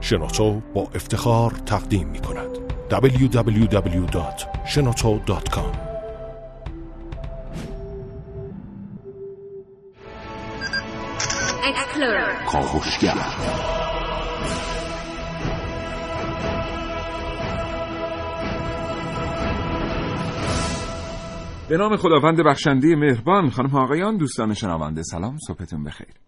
شنوتو با افتخار تقدیم می کند. www.shenoto.com کاوشگر به نام خداوند بخشنده مهربان خانم آقایان دوستان شنونده سلام صبحتون بخیر.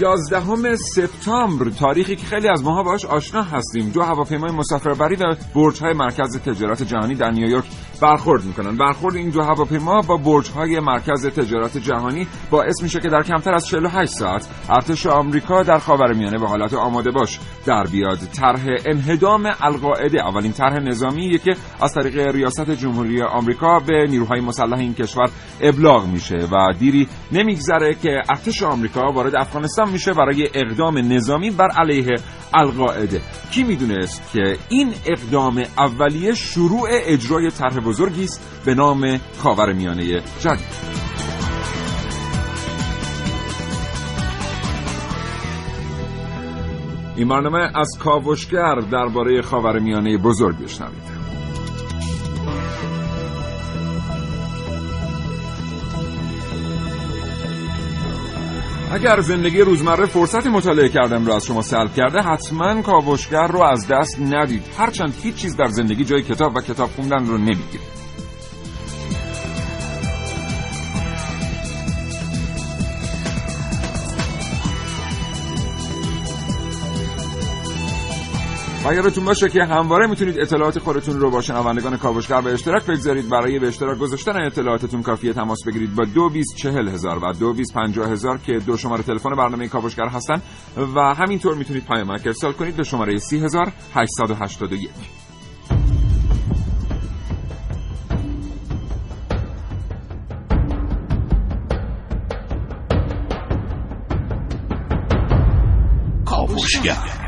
یازدهم سپتامبر تاریخی که خیلی از ماها باش آشنا هستیم. دو هواپیمای مسافربری و برج‌های مرکز تجارت جهانی در نیویورک برخورد می‌کنن برخورد این دو هواپیما با برج‌های مرکز تجارت جهانی باعث میشه که در کمتر از 48 ساعت ارتش آمریکا در خاورمیانه به حالت آماده باش در بیاد. طرح انهدام القاعده اولین طرح نظامی که از طریق ریاست جمهوری آمریکا به نیروهای مسلح این کشور ابلاغ میشه و دیری نمیگذره که ارتش آمریکا وارد افغانستان میشه برای اقدام نظامی بر علیه القاعده. کی می‌دونست که این اقدام اولیه شروع اجرای طرح بزرگی است به نام خاورمیانه جدید؟ این برنامه از کاوشگر درباره خاورمیانه بزرگ بشنوید. اگر زندگی روزمره فرصت مطالعه کردن رو از شما سلب کرده حتما کاوشگر رو از دست ندید. هرچند هیچ چیز در زندگی جای کتاب و کتاب خوندن رو نمی‌گیره. یادتون باشه که همواره می‌تونید اطلاعات خودتون رو با شنوندگان کاوشگر به اشتراک بگذارید. برای به اشتراک گذاشتن اطلاعاتتون کافیه تماس بگیرید با دو چهل هزار و دو پنجاه هزار که دو شماره تلفن برنامه کاوشگر هستن و همینطور می‌تونید پیامک ارسال کنید به شماره سی هزار هشتصد و هشتاد و یک. کاوشگر.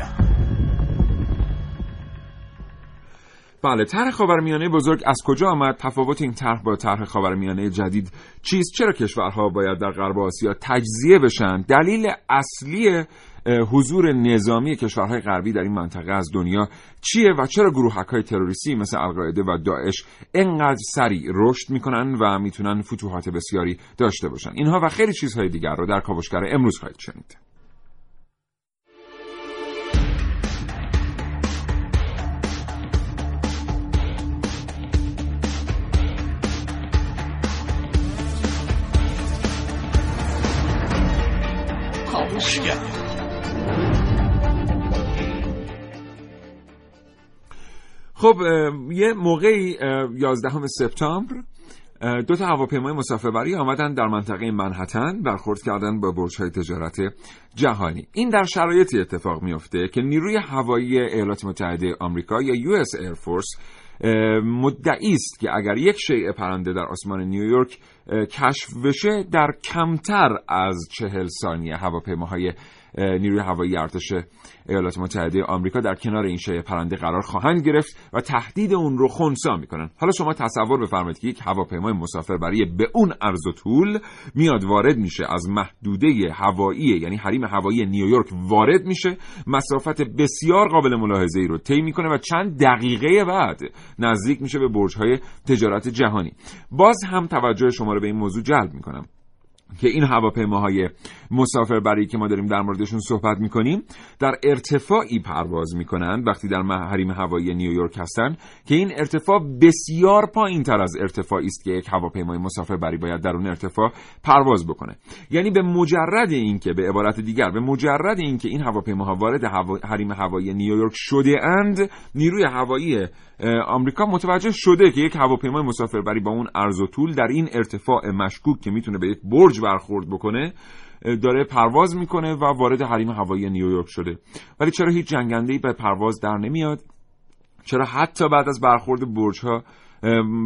بله طرح خاورمیانه بزرگ از کجا آمد؟ تفاوت این طرح با طرح خاورمیانه جدید چیست؟ چرا کشورها باید در غرب آسیا تجزیه بشن؟ دلیل اصلی حضور نظامی کشورهای غربی در این منطقه از دنیا چیه و چرا گروهک های تروریستی مثل القاعده و داعش انقدر سریع رشد می‌کنن و می‌تونن فتوحات بسیاری داشته باشن؟ اینها و خیلی چیزهای دیگر رو در کاوشگر امروز خواهید شنید. خب یه موقعی 11 سپتامبر دو تا هواپیمای مسافربری آمدن در منطقه منحتن برخورد کردن با های تجارت جهانی. این در شرایطی اتفاق میفته که نیروی هوایی ایالات متحده آمریکا یا یو اس فورس مدعی است که اگر یک شیء پرنده در آسمان نیویورک کشف بشه در کمتر از چهل ثانیه هواپیماهای نیروی هوایی ارتش ایالات متحده آمریکا در کنار این شیء پرنده قرار خواهند گرفت و تهدید اون رو خنثی می‌کنن حالا شما تصور بفرمایید که یک هواپیمای مسافربری به اون عرض و طول میاد وارد میشه از محدوده هوایی یعنی حریم هوایی نیویورک وارد میشه مسافت بسیار قابل ملاحظه ای رو طی می‌کنه و چند دقیقه بعد نزدیک میشه به برج‌های تجارت جهانی. باز هم توجه شما رو به این موضوع جلب می‌کنم. که این هواپیماهای مسافربری که ما داریم در موردشون صحبت می‌کنیم در ارتفاعی پرواز می‌کنند وقتی در حریم هوایی نیویورک هستن که این ارتفاع بسیار پایین تر از ارتفاعی است که یک هواپیمای مسافربری باید در اون ارتفاع پرواز بکنه. یعنی به مجرد اینکه به عبارت دیگر به مجرد اینکه این هواپیماها وارد حریم هوایی نیویورک شده اند نیروی هوایی آمریکا متوجه شده که یک هواپیمای مسافربری با اون عرض و طول در این ارتفاع مشکوک که می‌تونه به یک برج برخورد بکنه داره پرواز می‌کنه و وارد حریم هوایی نیویورک شده. ولی چرا هیچ جنگنده ای به پرواز در نمیاد؟ چرا حتی بعد از برخورد برج ها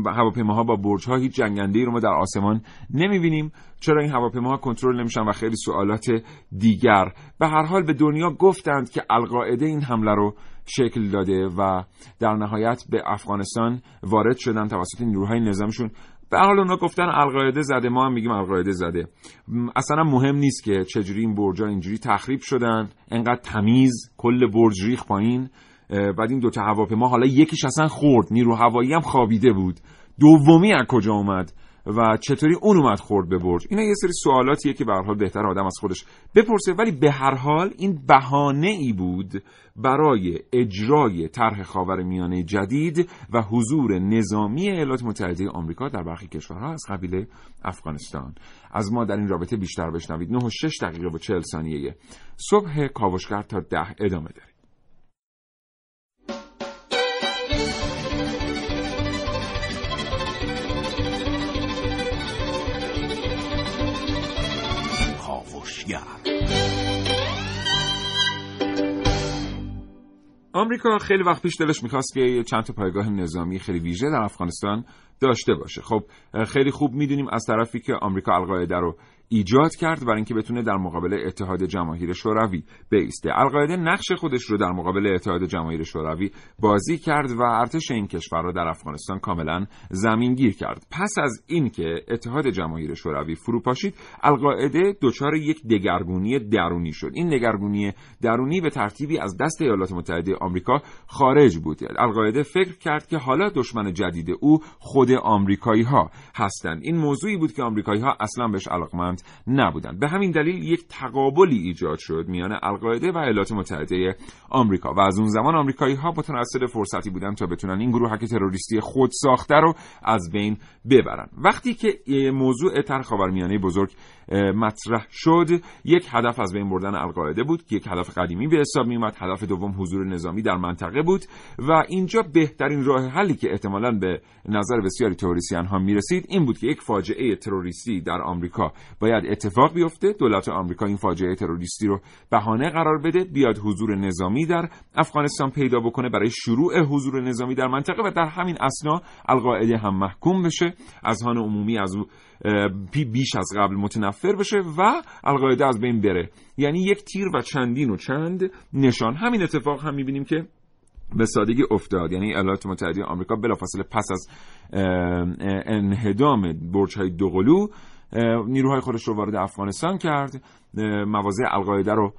هواپیماها با برج ها هیچ جنگنده ای رو ما در آسمان نمی‌بینیم؟ چرا این هواپیماها کنترل نمیشن و خیلی سوالات دیگر؟ به هر حال به دنیا گفتند که القاعده این حمله رو شکل داده و در نهایت به افغانستان وارد شدن توسط نیروهای نظامشون. به حال اونا گفتن القاعده زده ما هم میگیم القاعده زده. اصلا مهم نیست که چجوری این برجا اینجوری تخریب شدن. انقدر تمیز کل برج ریخ پایین. بعد این دوتا هواپیما حالا یکیش اصلا خورد نیرو هوایی هم خوابیده بود. دومی از کجا اومد؟ و چطوری اون اومد خورد به برج؟ اینا یه سری سوالاتیه که به هر حال بهتر آدم از خودش بپرسه. ولی به هر حال این بهانه ای بود برای اجرای طرح خاورمیانه جدید و حضور نظامی ایالات متحده آمریکا در برخی کشورها از قبیل افغانستان. از ما در این رابطه بیشتر بشنوید. 9 و 6 دقیقه و 40 ثانیه. صبح کاوشگر تا ده. ادامه داریم. آمریکا خیلی وقت پیش دلش می‌خواست که چند تا پایگاه نظامی خیلی ویژه در افغانستان داشته باشه. خب خیلی خوب می‌دونیم از طرفی که آمریکا القاعده رو ایجاد کرد برای اینکه بتونه در مقابل اتحاد جماهیر شوروی بیسته. القاعده نقش خودش رو در مقابل اتحاد جماهیر شوروی بازی کرد و ارتش این کشور رو در افغانستان کاملا زمینگیر کرد. پس از اینکه اتحاد جماهیر شوروی فرو پاشید القاعده دچار یک دگرگونی درونی شد. این دگرگونی درونی به ترتیبی از دست ایالات متحده آمریکا خارج بود. القاعده فکر کرد که حالا دشمن جدید او خود آمریکایی ها هستند. این موضوعی بود که آمریکایی ها اصلا بهش علاقمند نبودند به همین دلیل یک تقابلی ایجاد شد میان القاعده و ایالات متحده آمریکا و از اون زمان آمریکایی ها متنصر فرصتی بودن تا بتونن این گروه تروریستی خود ساخته رو از بین ببرن. وقتی که موضوع طرح خاورمیانه بزرگ مطرح شد یک هدف از بین بردن القاعده بود که یک هدف قدیمی به حساب میومد هدف دوم حضور نظامی در منطقه بود و اینجا بهترین راه حلی که احتمالا به نظر بسیاری تروریستیان ها می‌رسید این بود که یک فاجعه تروریستی در آمریکا باید اتفاق بیفته دولت آمریکا این فاجعه تروریستی رو بهانه قرار بده بیاد حضور نظامی در افغانستان پیدا بکنه برای شروع حضور نظامی در منطقه و در همین اسنا القاعده هم محکوم بشه از هان عمومی از بیش از قبل متنفر بشه و القاعده از بین بره. یعنی یک تیر و چندین و چند نشان. همین اتفاق هم می‌بینیم که به سادگی افتاد. یعنی ایالات متحده آمریکا بلافاصله پس از انهدام برج های دوقلو نیروهای خودش رو وارد افغانستان کرد مواضع القاعده رو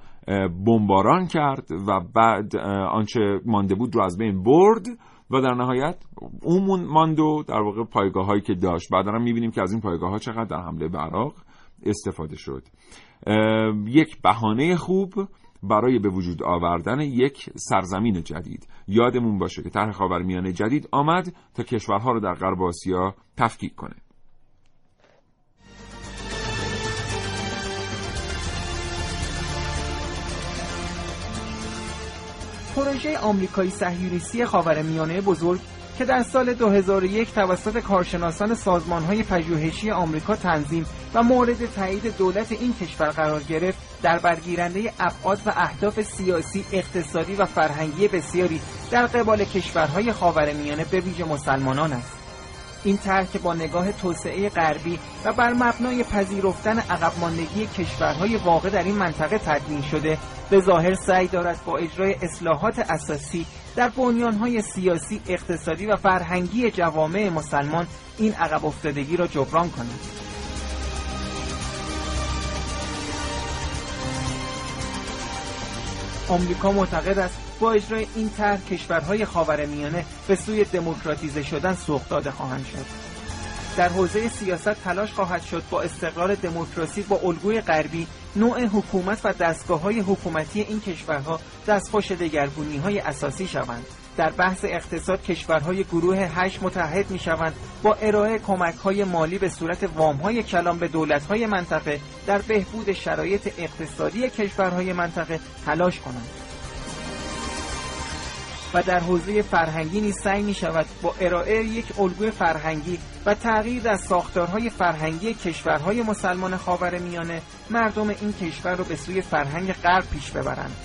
بمباران کرد و بعد آنچه مانده بود رو از بین برد و در نهایت اون ماندو در واقع پایگاه هایی که داشت. بعد هم می‌بینیم که از این پایگاه ها چقدر در حمله به استفاده شد. یک بهانه خوب برای به وجود آوردن یک سرزمین جدید. یادمون باشه که طرح خاورمیانه جدید آمد تا کشورها رو در غرب آسیا تفکیک کنه. پروژه آمریکایی صهیونیستی خاورمیانه بزرگ که در سال 2001 توسط کارشناسان سازمانهای پژوهشی آمریکا تنظیم و مورد تایید دولت این کشور قرار گرفت در برگیرنده ابعاد و اهداف سیاسی، اقتصادی و فرهنگی بسیاری در قبال کشورهای خاورمیانه به ویژه مسلمانان است. این طرح که با نگاه توسعه غربی و بر مبنای پذیرفتن عقب ماندگی کشورهای واقع در این منطقه تدوین شده به ظاهر سعی دارد با اجرای اصلاحات اساسی در بنیانهای سیاسی، اقتصادی و فرهنگی جوامع مسلمان این عقب افتادگی را جبران کند. آمریکا معتقد است با اجرای این طرح کشورهای خاورمیانه به سوی دموکراتیزه شدن سوق داده خواهند شد. در حوزه سیاست تلاش خواهد شد با استقرار دموکراسی با الگوی غربی نوع حکومت و دستگاه های حکومتی این کشورها دستخوش دگرگونی های اساسی شوند. در بحث اقتصاد کشورهای گروه هشت متحد می شوند با ارائه کمک های مالی به صورت وام های کلان به دولت های منطقه در بهبود شرایط اقتصادی کشورهای منطقه تلاش کنند. و در حوزه فرهنگی نیز سعی می شود با ارائه یک الگوی فرهنگی و تغییر در ساختارهای فرهنگی کشورهای مسلمان خاورمیانه مردم این کشور را به سوی فرهنگ غرب پیش ببرند.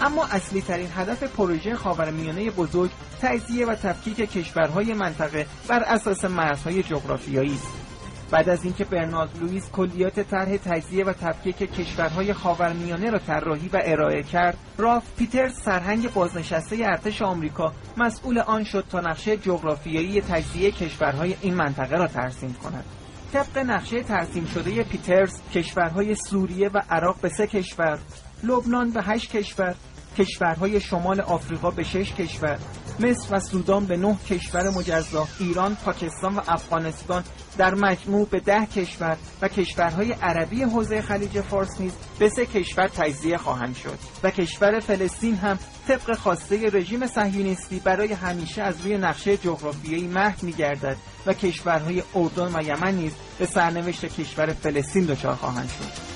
اما اصلی ترین هدف پروژه خاورمیانه بزرگ تجزیه و تفکیک کشورهای منطقه بر اساس مرزهای جغرافیایی است. بعد از اینکه برنارد لوئیس کلیات طرح تجزیه و تفکیک کشورهای خاورمیانه را طراحی و ارائه کرد راف پیترز سرهنگ بازنشسته ارتش آمریکا مسئول آن شد تا نقشه جغرافیایی تجزیه کشورهای این منطقه را ترسیم کند. طبق نقشه ترسیم شده پیترز کشورهای سوریه و عراق به سه کشور لبنان به هشت کشور کشورهای شمال آفریقا به شش کشور مصر و سودان به نه کشور مجزا ایران پاکستان و افغانستان. در مجموع به ده کشور و کشورهای عربی حوزه خلیج فارس نیز به سه کشور تجزیه خواهند شد. و کشور فلسطین هم طبق خواسته رژیم صهیونیستی برای همیشه از روی نقشه جغرافیایی محو میگردد و کشورهای اردن و یمن نیز به سرنوشت کشور فلسطین دچار خواهند شد.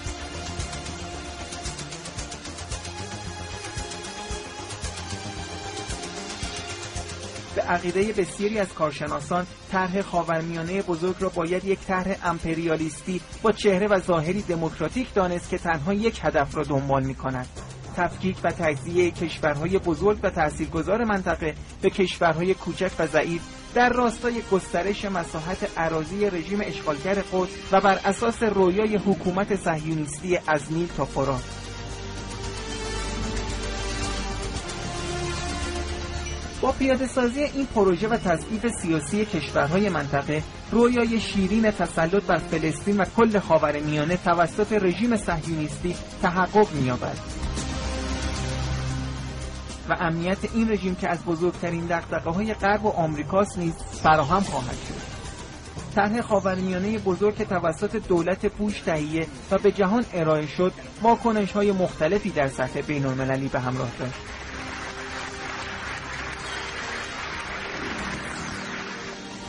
به عقیده بسیاری از کارشناسان طرح خاورمیانه بزرگ را باید یک طرح امپریالیستی با چهره و ظاهری دموکراتیک دانست که تنها یک هدف را دنبال می کند تفکیک و تجزیه کشورهای بزرگ و تاثیرگذار منطقه به کشورهای کوچک و ضعیف در راستای گسترش مساحت عراضی رژیم اشغالگر قدس و بر اساس رویای حکومت صهیونیستی از نیل تا فرات. با پیاده سازی این پروژه و تضعیف سیاسی کشورهای منطقه رویای شیرین تسلط بر فلسطین و کل خاورمیانه توسط رژیم صهیونیستی تحقق می‌یابد. و امنیت این رژیم که از بزرگترین دقدقه های غرب و آمریکاست نیز فراهم خواهد شد. طرح خاورمیانه بزرگ که توسط دولت پوش تهیه و به جهان ارائه شد واکنش های مختلفی در سطح بین المللی به همراه داشت.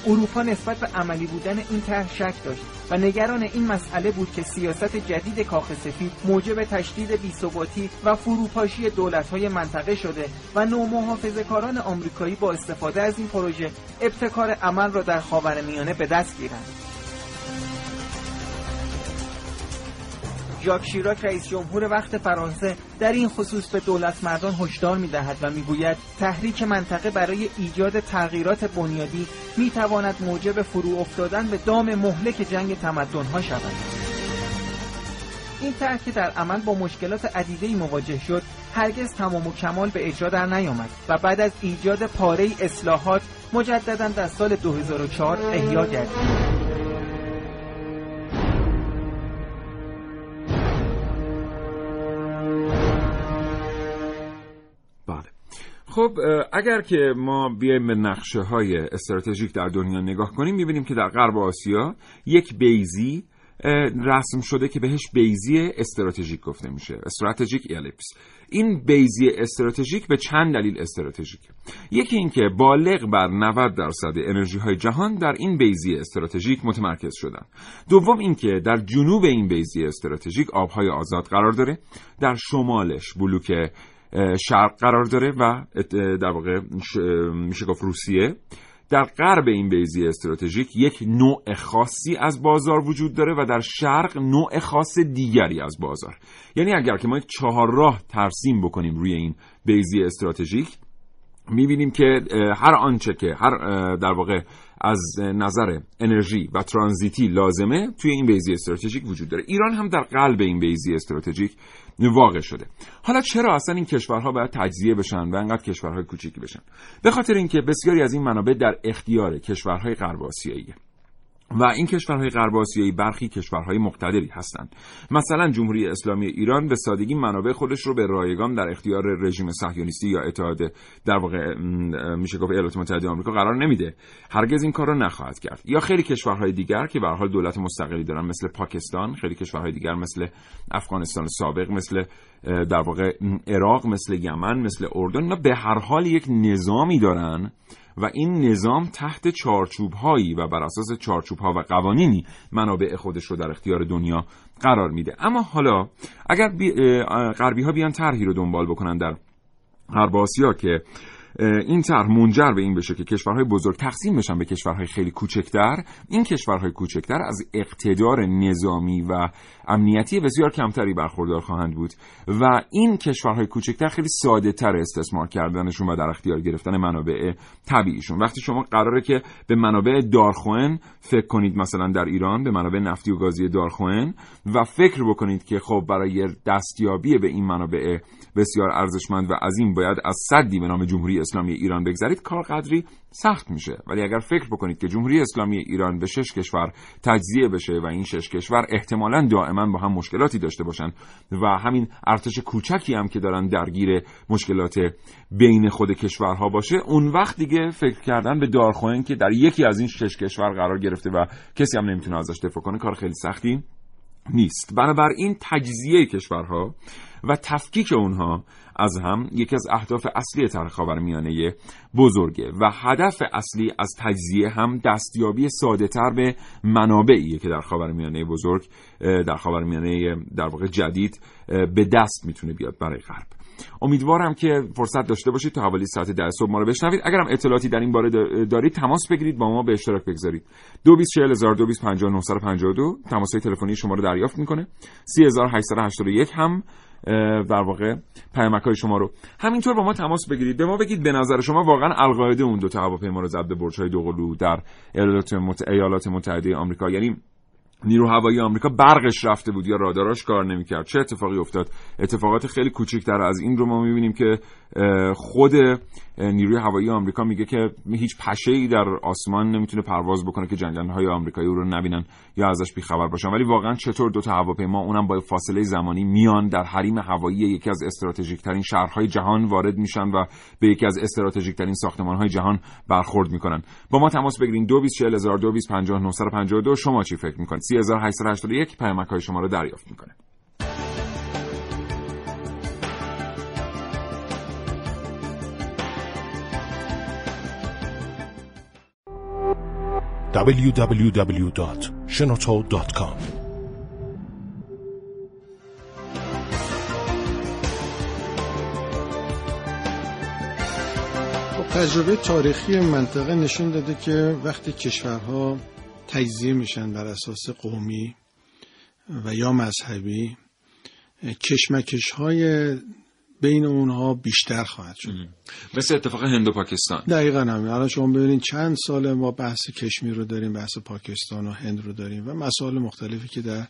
اروپا نسبت به عملی بودن این طرح شک داشت و نگران این مسئله بود که سیاست جدید کاخ سفید موجب تشدید بیثباتی و فروپاشی دولت‌های منطقه شده و نومحافظه کاران آمریکایی با استفاده از این پروژه ابتکار عمل را در خاورمیانه به دست گیرند. ژاک شیراک رئیس جمهور وقت فرانسه در این خصوص به دولت مردان هشدار می‌دهد و می‌گوید تحریک منطقه برای ایجاد تغییرات بنیادی می‌تواند موجب فرو افتادن به دام مهلک جنگ تمدنها شود. این طرح که در عمل با مشکلات عدیده مواجه شد. هرگز تمام و کمال به اجرا در نیامد و بعد از ایجاد پاره اصلاحات مجددا در سال 2004 احیا گردید. خب اگر که ما بیایم به نقشه های استراتژیک در دنیا نگاه کنیم می‌بینیم که در غرب آسیا یک بیزی رسم شده که بهش بیزی استراتژیک گفته میشه استراتژیک الیپس این بیزی استراتژیک به چند دلیل استراتژیک یکی اینکه بالغ بر 90 درصد انرژی های جهان در این بیزی استراتژیک متمرکز شدن. دوم اینکه در جنوب این بیزی استراتژیک آبهای آزاد قرار داره. در شمالش بلوک شرق قرار داره و در واقع میشه گفت روسیه. در غرب این بیزی استراتژیک یک نوع خاصی از بازار وجود داره و در شرق نوع خاص دیگری از بازار. یعنی اگر که ما یک چهار راه ترسیم بکنیم روی این بیزی استراتژیک می‌بینیم که هر آنچه که هر در واقع از نظر انرژی و ترانزیتی لازمه توی این بیزی استراتژیک وجود داره. ایران هم در قلب این بیزی استراتژیک واقع شده. حالا چرا اصلا این کشورها باید تجزیه بشن و انقدر کشورهای کوچیکی بشن؟ به خاطر اینکه بسیاری از این منابع در اختیار کشورهای غرب آسیاییه. و این کشورهای غرب آسیایی برخی کشورهای مقتدری هستند. مثلا جمهوری اسلامی ایران به سادگی منابع خودش رو به رایگان در اختیار رژیم صهیونیستی یا اتحاد در واقع میشه گفت ایالات متحده آمریکا قرار نمیده. هرگز این کار رو نخواهد کرد. یا خیلی کشورهای دیگر که به حال دولت مستقلی دارن مثل پاکستان خیلی کشورهای دیگر مثل افغانستان سابق مثل در واقع عراق مثل یمن مثل اردن به هر حال یک نظامی دارن و این نظام تحت چارچوب هایی و بر اساس چارچوب ها و قوانینی منابع خودش رو در اختیار دنیا قرار میده. اما حالا اگر غربی ها بیان طرحی رو دنبال بکنن در غرب آسیا که این طرح منجر به این بشه که کشورهای بزرگ تقسیم بشن به کشورهای خیلی کوچکتر. این کشورهای کوچکتر از اقتدار نظامی و امنیتی بسیار کمتری برخوردار خواهند بود و این کشورهای کوچکتر خیلی ساده تر استثمار کردنشون و در اختیار گرفتن منابع طبیعیشون. وقتی شما قراره که به منابع دارخوئن فکر کنید مثلا در ایران به منابع نفتی و گازی دارخوئن و فکر بکنید که خب برای دستیابی به این منابع بسیار ارزشمند و عظیم باید از صدی به نام جمهوری اسلامی ایران بگذرید کار قدری سخت میشه. ولی اگر فکر بکنید که جمهوری اسلامی ایران به شش کشور تجزیه بشه و این شش کشور احتمالا دائما با هم مشکلاتی داشته باشن و همین ارتش کوچکی هم که دارن درگیر مشکلات بین خود کشورها باشه اون وقت دیگه فکر کردن به دارخوین که در یکی از این شش کشور قرار گرفته و کسی هم نمی‌تونه ازش دفاع کنه کار خیلی سختی نیست. بنابراین تجزیه کشورها و تفکیک اونها از هم یکی از اهداف اصلی طرح خاورمیانه بزرگه و هدف اصلی از تجزیه هم دستیابی ساده تر به منابعیه که در خاورمیانه بزرگ در خاورمیانه در واقع جدید به دست می‌تونه بیاد برای غرب. امیدوارم که فرصت داشته باشید تا حوالی ساعت ده صبح ما رو بشنوید. اگرم اطلاعاتی در این باره دارید تماس بگیرید با ما به اشتراک بگذارید. 224000 تماس تلفنی شما رو دریافت می‌کنه. 3881 هم در واقع پیامک های شما رو. همینطور با ما تماس بگیرید. به ما بگید به نظر شما واقعا القاعده اون دو تا هواپیما رو زد به برج های دوقلو در ایالات متحده آمریکا. یعنی نیرو هوایی آمریکا برقش رفته بود یا راداراش کار نمی‌کرد. چه اتفاقی افتاد؟ اتفاقات خیلی کوچکتر از این رو ما می‌بینیم که خود نیروی هوایی آمریکا میگه که هیچ پشه ای در آسمان نمی‌تونه پرواز بکنه که های آمریکایی او رو نبینن یا ازش بیخبر باشن. ولی واقعا چطور دو تا هواپیما اونم با فاصله زمانی میان در حریم هوایی یکی از استراتژیک ترین شهرهای جهان وارد میشن و به یکی از استراتژیک ترین ساختمان های جهان برخورد می‌کنن. با ما تماس بگیرین. 224000 شما چی فکر می‌کنید؟ 3881 پیامک های شما رو دریافت می‌کنه. www.shenoto.com خب، تجربه تاریخی منطقه نشون داده که وقتی کشورها تجزیه میشن بر اساس قومی و یا مذهبی کشمکش های بین اونها بیشتر خواهد شد. مثل اتفاق هند و پاکستان. دقیقا همین. الان شما ببینید چند سال ما بحث کشمیر رو داریم بحث پاکستان و هند رو داریم و مسائل مختلفی که در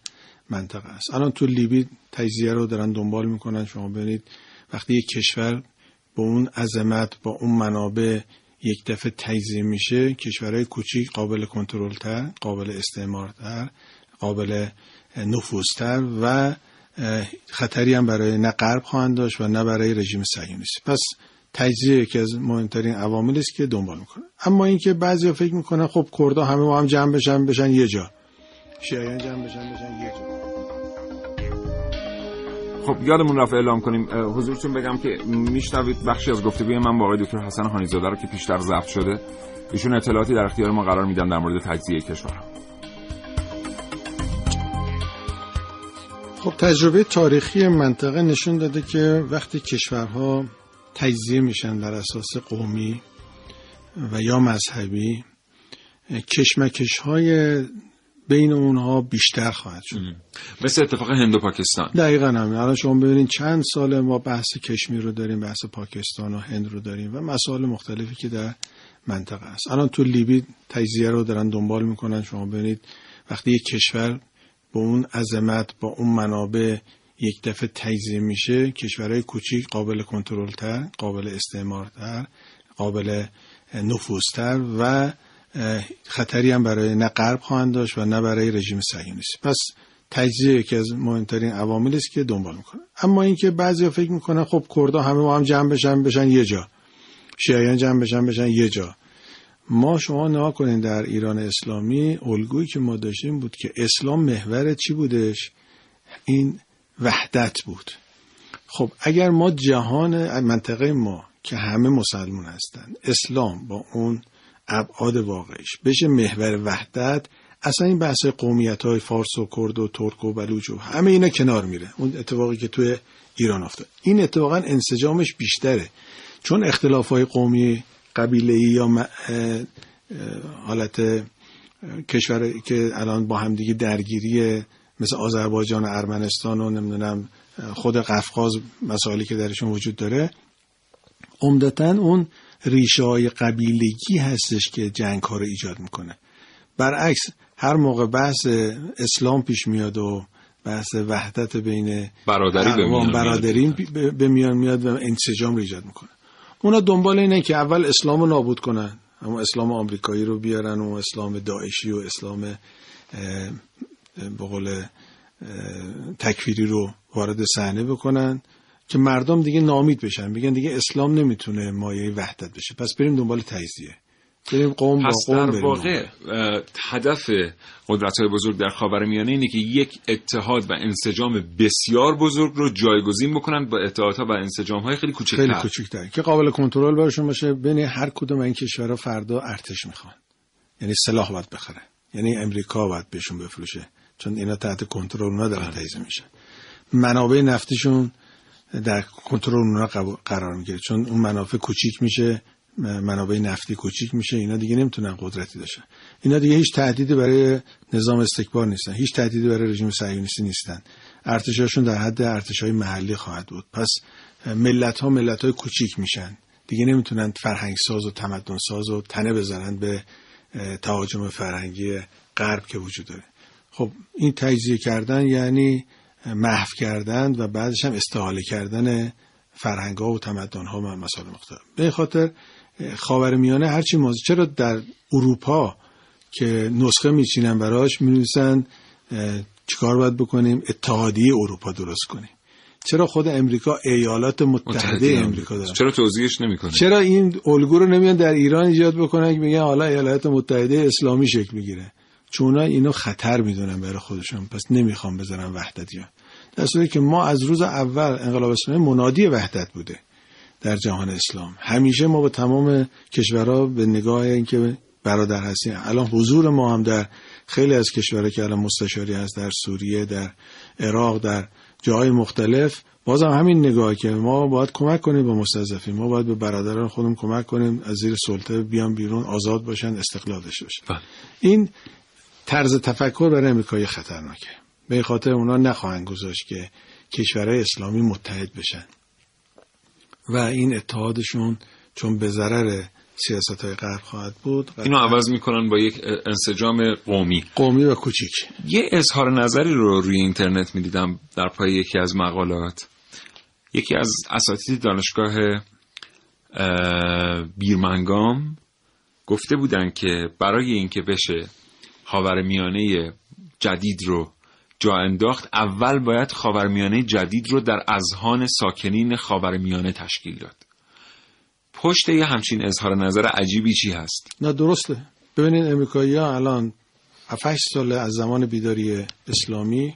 منطقه است. الان تو لیبی تجزیه رو دارن دنبال می‌کنن. شما ببینید وقتی یک کشور با اون عظمت با اون منابع یک دفعه تجزیه میشه کشورهای کوچیک قابل کنترل تر قابل استعمارتر قابل نفوذتر و خطری هم برای نه غرب خواهند داشت و نه برای رژیم صهیونیستی پس تجزیه یکی از مهمترین عواملی است که دنبال می‌کنه. اما اینکه بعضیا فکر می‌کنن خب کردا همه با هم جمع بشن بشن یه جا. شیعیان جمع بشن بشن یه جا. خب یادمون رفت اعلام کنیم. حضورتون بگم که میشنوید بخشی از گفتگوی من با آقای دکتر حسن هانیزاده رو که پیشتر ضبط شده. ایشون اطلاعاتی در اختیار ما قرار میدن در مورد تجزیه کشورها. خب تجربه تاریخی منطقه نشون داده که وقتی کشورها تجزیه میشن بر اساس قومی و یا مذهبی کشمکش های بین اونها بیشتر خواهد شد. مثل اتفاق هند و پاکستان. دقیقا همین الان شما ببینید چند سال ما بحث کشمیر رو داریم بحث پاکستان و هند رو داریم و مسائل مختلفی که در منطقه است. الان تو لیبی تجزیه رو دارن دنبال می‌کنن. شما ببینید وقتی یک کشور با اون عظمت با اون منابع یک دفعه تجزیه میشه کشورهای کوچیک قابل کنترلتر قابل استعمارتر قابل نفوذتر و خطری هم برای نه غرب خواهند داشت و نه برای رژیم صهیونیستی. پس تجزیه یکی از مهمترین عواملی است که دنبال می‌کنه. اما اینکه بعضیا فکر می‌کنن خب کردها همه با هم جمع بشن بشن یه جا. شیعیان جمع بشن بشن یه جا. ما شما نها کنین در ایران اسلامی الگویی که ما داشتیم بود که اسلام محور چی بودش؟ این وحدت بود. خب اگر ما جهان منطقه ما که همه مسلمون هستند اسلام با اون ابعاد واقعیش بشه محور وحدت اصلا این بحث قومیت های فارس و کرد و ترک و بلوچ و همه اینا کنار میره. اون اتفاقی که توی ایران افتاد. این اتفاقا انسجامش بیشتره. چون اختلاف های قومی قبیله یا حالت کشور که الان با همدیگه درگیری مثل آذربایجان و ارمنستان و نمی‌دونم خود قفقاز مسائلی که درشون وجود داره عمدتا اون ریشه های قبیلگی هستش که جنگ ها رو ایجاد می‌کنه. برعکس هر موقع بحث اسلام پیش میاد و بحث وحدت بین برادری به میان برادری به میان میاد و انسجام رو ایجاد می‌کنه. اونا دنبال اینه که اول اسلام رو نابود کنن. اما اسلام آمریکایی رو بیارن و اسلام داعشی و اسلام به تکفیری رو وارد صحنه بکنن که مردم دیگه نامید بشن. بگن دیگه اسلام نمی‌تونه مایه وحدت بشه. پس بریم دنبال تجزیه. قوم پس با قوم در واقع هدف قدرت های بزرگ در خاورمیانه اینه که یک اتحاد و انسجام بسیار بزرگ رو جایگزین بکنن با اتحادها و انسجام های خیلی کوچکتر. خیلی کوچکتر. که قابل کنترل براشون باشه بین هر کدوم این کشورها فردا ارتش می‌خوان. یعنی سلاح باید بخره. یعنی امریکا باید بهشون بفروشه. چون اینا تحت کنترل اونا دارن. تجزیه میشن. منابع نفتیشون در کنترل اونا قرار می‌گیره. چون اون منافع کوچیک میشه. منابع نفتی کوچیک میشه اینا دیگه نمی‌تونن قدرتی داشتن. اینا دیگه هیچ تهدیدی برای نظام استکبار نیستن. هیچ تهدیدی برای رژیم صهیونیستی نیستن. ارتشاشون در حد ارتشای محلی خواهد بود. پس ملت ها ملت های کوچیک میشن. دیگه نمی‌تونن فرهنگ ساز و تمدن ساز و تنه بزنن به تهاجم فرهنگی غرب که وجود داره. خب این تجزیه کردن یعنی محو کردن و بعدش هم استحاله کردن فرهنگ ها و تمدن ها و مسائل مختلف. به خاطر خاورمیانه هرچی ماز چرا در اروپا که نسخه میچینن براش می‌نویسن چیکار باید بکنیم؟ اتحادیه اروپا درست کنیم. چرا خود امریکا ایالات متحده امریکا داره چرا توضیحش نمی‌کنه؟ چرا این الگو رو نمیان در ایران ایجاد بکنن که میگن حالا ایالات متحده اسلامی شکل می‌گیره؟ چون اینو خطر می‌دونن برای خودشون. پس نمی‌خوام بذارن وحدتی ها در صورتی که ما از روز اول انقلاب اسلامی منادی وحدت بوده. در جهان اسلام. همیشه ما با تمام کشورها به نگاه اینکه برادر هستیم. الان حضور ما هم در خیلی از کشورها که الان مستشاری هست در سوریه در عراق در جاهای مختلف بازم همین نگاه که ما باید کمک کنیم به مستضعفین. ما باید به برادران خودمون کمک کنیم از زیر سلطه بیان بیرون آزاد باشن استقلال داشته باشن. بله. این طرز تفکر برای امریکای خطرناکه. به خاطر اونا نخواهند گذاشت که کشورهای اسلامی متحد بشن. و این اتحادشون چون به ضرر سیاست های غرب خواهد بود اینو عوض می‌کنن با یک انسجام قومی. قومی و کوچیک. یه اظهار نظری رو روی اینترنت می‌دیدم در پای یکی از مقالات. یکی از اساتید دانشگاه بیرمنگام گفته بودن که برای اینکه بشه خاور میانه جدید رو جا انداخت اول باید خاورمیانه جدید رو در اذهان ساکنین خاورمیانه تشکیل داد. پشت یه همچین اظهار نظر عجیبی چی هست؟ نه درسته. ببینید امریکایی ها الان 7 ساله از زمان بیداری اسلامی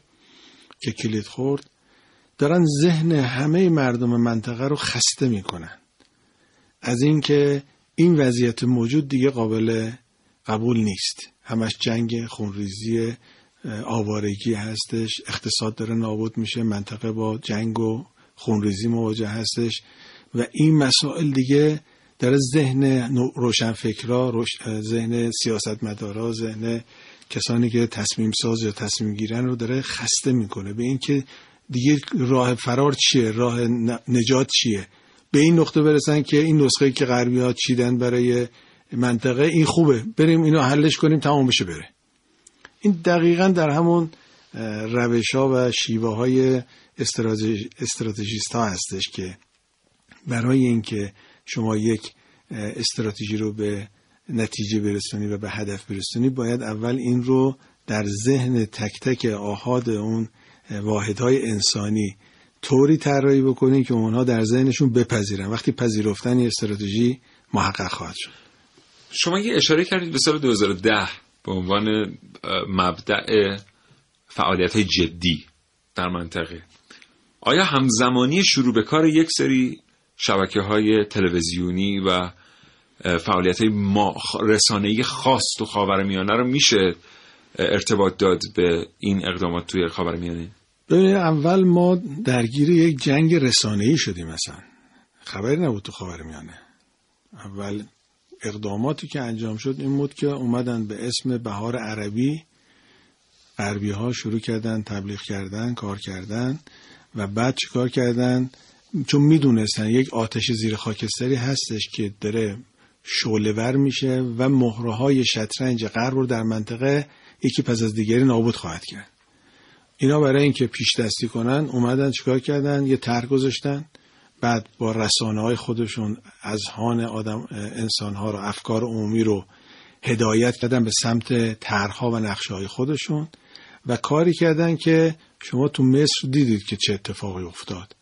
که کلید خورد دارن ذهن همه مردم منطقه رو خسته می‌کنن. از اینکه این وضعیت موجود دیگه قابل قبول نیست. همش جنگ خونریزی آوارگی هستش اقتصاد داره نابود میشه منطقه با جنگ و خونریزی مواجه هستش و این مسائل دیگه در ذهن روشنفکرا روش ذهن سیاستمدارا ذهن کسانی که تصمیم ساز یا تصمیم گیرن رو داره خسته می‌کنه. به اینکه دیگه راه فرار چیه؟ راه نجات چیه؟ به این نقطه برسن که این نسخه که غربی ها چیدن برای منطقه این خوبه. بریم اینو حلش کنیم تمام بشه بره. این دقیقا در همون روش ها و شیوه های استراتژیست ها هستش که برای اینکه شما یک استراتژی رو به نتیجه برسونی و به هدف برسونی باید اول این رو در ذهن تک تک آهاد اون واحدهای انسانی طوری طراحی بکنی که اونها در ذهنشون بپذیرن. وقتی پذیرفتن استراتژی محقق خواهد شد. شما یه اشاره کردید به سال 2010 به عنوان مبدع فعالیت جدی در منطقه. آیا همزمانی شروع به کار یک سری شبکه های تلویزیونی و فعالیت های خاص تو خاورمیانه رو میشه ارتباط داد به این اقدامات توی خاورمیانه؟ ببینید اول ما درگیر یک جنگ رسانه‌ای شدیم مثلا خبری نبود تو خاورمیانه. اول اقداماتی که انجام شد این بود که اومدن به اسم بهار عربی غربی ها شروع کردن تبلیغ کردن کار کردن و بعد چیکار کردن؟ چون می‌دونستن یک آتش زیر خاکستری هستش که داره شعله میشه و مهره های شطرنج غرب رو در منطقه یکی پس از دیگری نابود خواهد کرد. اینا برای اینکه پیش دستی کنن اومدن چیکار کردن؟ یه طرح گذاشتن. بعد با رسانه های خودشون از هان آدم انسان ها رو افکار عمومی رو هدایت کردن به سمت طرحها و نقشه های خودشون و کاری کردن که شما تو مصر دیدید که چه اتفاقی افتاد.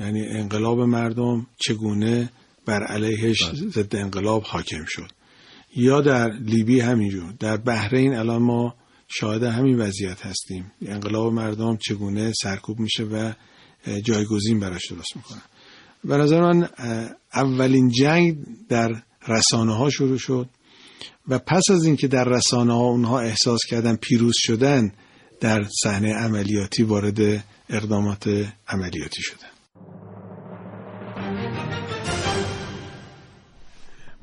یعنی انقلاب مردم چگونه بر علیهش بله. ضد انقلاب حاکم شد. یا در لیبی همینجور. در بحرین الان ما شاهد همین وضعیت هستیم. انقلاب مردم چگونه سرکوب میشه و جایگزین براش درست می‌کنن. به نظر من اولین جنگ در رسانه ها شروع شد و پس از اینکه در رسانه ها اونها احساس کردن پیروز شدن در صحنه عملیاتی وارد اقدامات عملیاتی شدن.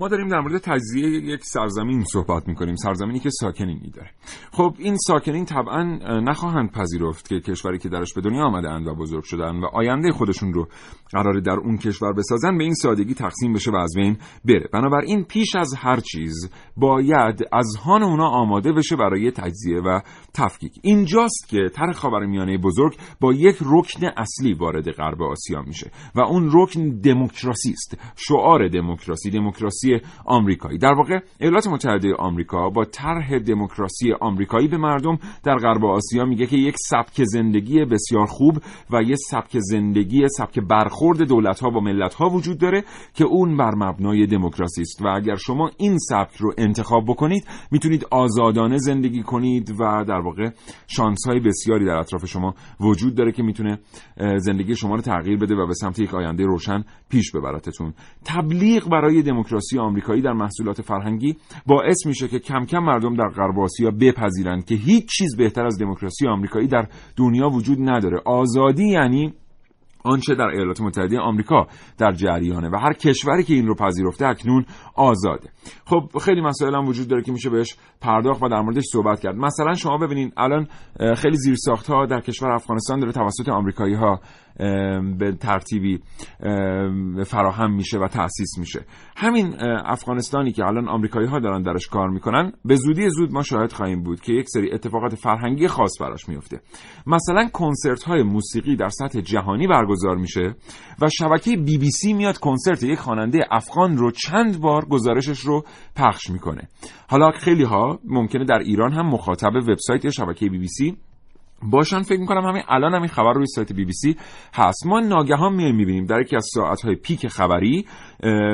ما داریم در مورد تجزیه یک سرزمین صحبت می‌کنیم سرزمینی که ساکنینی داره. خب این ساکنین طبعا نخواهند پذیرفت که کشوری که درش به دنیا آمدهاند و بزرگ شدن و آینده خودشون رو قرار در اون کشور بسازن به این سادگی تقسیم بشه و از بین بره. بنابراین پیش از هر چیز باید از هان اونا آماده بشه برای تجزیه و تفکیک. اینجاست که طرح خاورمیانه بزرگ با یک رکن اصلی وارد غرب آسیا میشه و اون رکن دموکراسی است. شعار دموکراسی. دموکراسی آمریکایی. در واقع ایالات متحده آمریکا با طرح دموکراسی آمریکایی به مردم در غرب آسیا میگه که یک سبک زندگی بسیار خوب و یک سبک زندگی سبک برخورد دولت ها با ملت ها وجود داره که اون بر مبنای دموکراسی است. و اگر شما این سبک رو انتخاب بکنید می‌تونید آزادانه زندگی کنید و در واقع شانس های بسیاری در اطراف شما وجود داره که می‌تونه زندگی شما رو تغییر بده و به سمت یک آینده روشن پیش ببرتتون. تبلیغ برای دموکراسی آمریکایی در محصولات فرهنگی باعث میشه که کم کم مردم در غرب آسیا بپذیرند که هیچ چیز بهتر از دموکراسی آمریکایی در دنیا وجود نداره. آزادی یعنی آنچه در ایالات متحده آمریکا در جریانه و هر کشوری که این رو پذیرفته اکنون آزاده. خب خیلی مسائل هم وجود داره که میشه بهش پرداخت و در موردش صحبت کرد. مثلا شما ببینید الان خیلی زیرساخت ها در کشور افغانستان داره توسط آمریکایی ها به ترتیبی فراهم میشه و تأسیس میشه. همین افغانستانی که الان آمریکایی ها دارن درش کار می‌کنن به زودی زود ما شاهد خواهیم بود که یک سری اتفاقات فرهنگی خاص براش میفته مثلا کنسرت های موسیقی در سطح جهانی برگزار میشه و شبکه بی بی سی میاد کنسرت یک خواننده افغان رو چند بار گزارشش رو پخش می‌کنه. حالا خیلی ها ممکنه در ایران هم مخاطب وبسایت شبکه بی بی سی باشن فکر می‌کنم همین الان همین خبر روی سایت بی بی سی هست. ما ناگهان میایم می‌بینیم در یکی از ساعتهای پیک خبری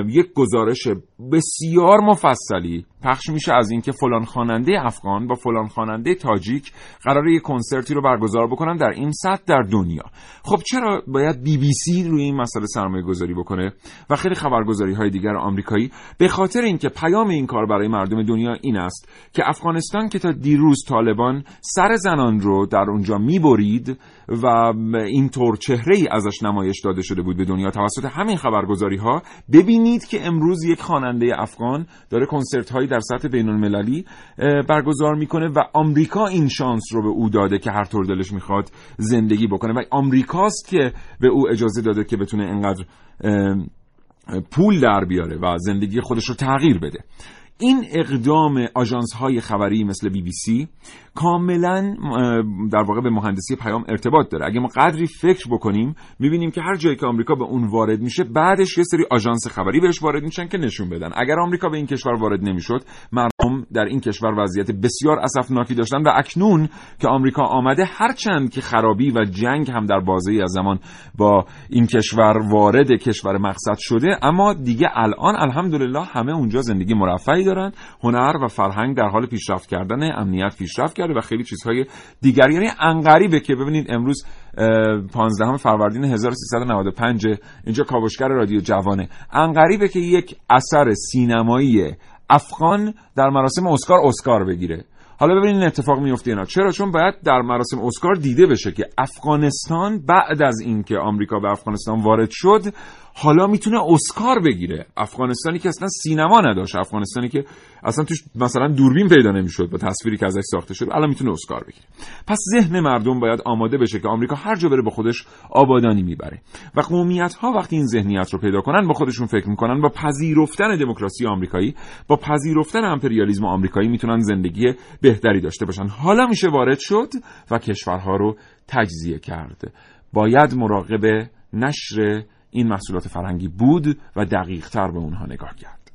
یک گزارش بسیار مفصلی پخش میشه از اینکه فلان خواننده افغان با فلان خواننده تاجیک قرار یک کنسرتی رو برگزار بکنن در این سطح در دنیا. خب چرا باید بی بی سی روی این مسئله سرمایه گذاری بکنه؟ و خیلی خبرگزاری های دیگر آمریکایی به خاطر اینکه پیام این کار برای مردم دنیا این است که افغانستان که تا دیروز طالبان سر زنان رو در اونجا می‌برید و اینطور چهره ای ازش نمایش داده شده بود به دنیا توسط همین خبرگزاری ها ببینید که امروز یک خواننده افغان داره کنسرت هایی در سطح بین المللی برگزار می‌کنه و آمریکا این شانس رو به او داده که هر طور دلش می‌خواد زندگی بکنه و آمریکاست که به او اجازه داده که بتونه انقدر پول در بیاره و زندگی خودش رو تغییر بده. این اقدام آژانس های خبری مثل بی بی سی کاملا در واقع به مهندسی پیام ارتباط داره. اگه ما قدری فکر بکنیم می‌بینیم که هر جایی که آمریکا به اون وارد میشه بعدش یه سری آژانس خبری بهش وارد میشن که نشون بدن. اگر آمریکا به این کشور وارد نمی‌شد مردم در این کشور وضعیت بسیار اسفناکی داشتن و اکنون که آمریکا آمده هرچند که خرابی و جنگ هم در بازه از زمان با این کشور وارد کشور مقصد شده اما دیگه الان الحمدلله همه اونجا زندگی مرفعی دارن هنر و فرهنگ در حال پیشرفت کردن امنیت پیشرفت کرده و خیلی چیزهای دیگر یعنی انقریبه که ببینید امروز 15 فروردین 1395 اینجا کاوشگر رادیو جوانه. انقریبه که یک اثر سینمایی افغان در مراسم اسکار اسکار بگیره. حالا ببینید این اتفاق میفته اینا چرا؟ چون باید در مراسم اسکار دیده بشه که افغانستان بعد از اینکه آمریکا به افغانستان وارد شد حالا می‌تونه اسکار بگیره. افغانستانی که اصلا سینما نداشت. افغانستانی که اصلا توش مثلا دوربین پیدا نمی‌شد با تصویری که ازش ساخته شد الان می‌تونه اسکار بگیره. پس ذهن مردم باید آماده بشه که آمریکا هر جا بره با خودش آبادانی می‌بره. و قومیت ها وقتی این ذهنیت رو پیدا کنن با خودشون فکر می‌کنن با پذیرفتن دموکراسی آمریکایی با پذیرفتن امپریالیسم آمریکایی می‌تونن زندگی بهتری داشته باشن. حالا میشه وارد شد و کشورها رو تجزیه کرد. باید مراقب نشر این محصولات فرهنگی بود و دقیق تر به اونها نگاه کرد.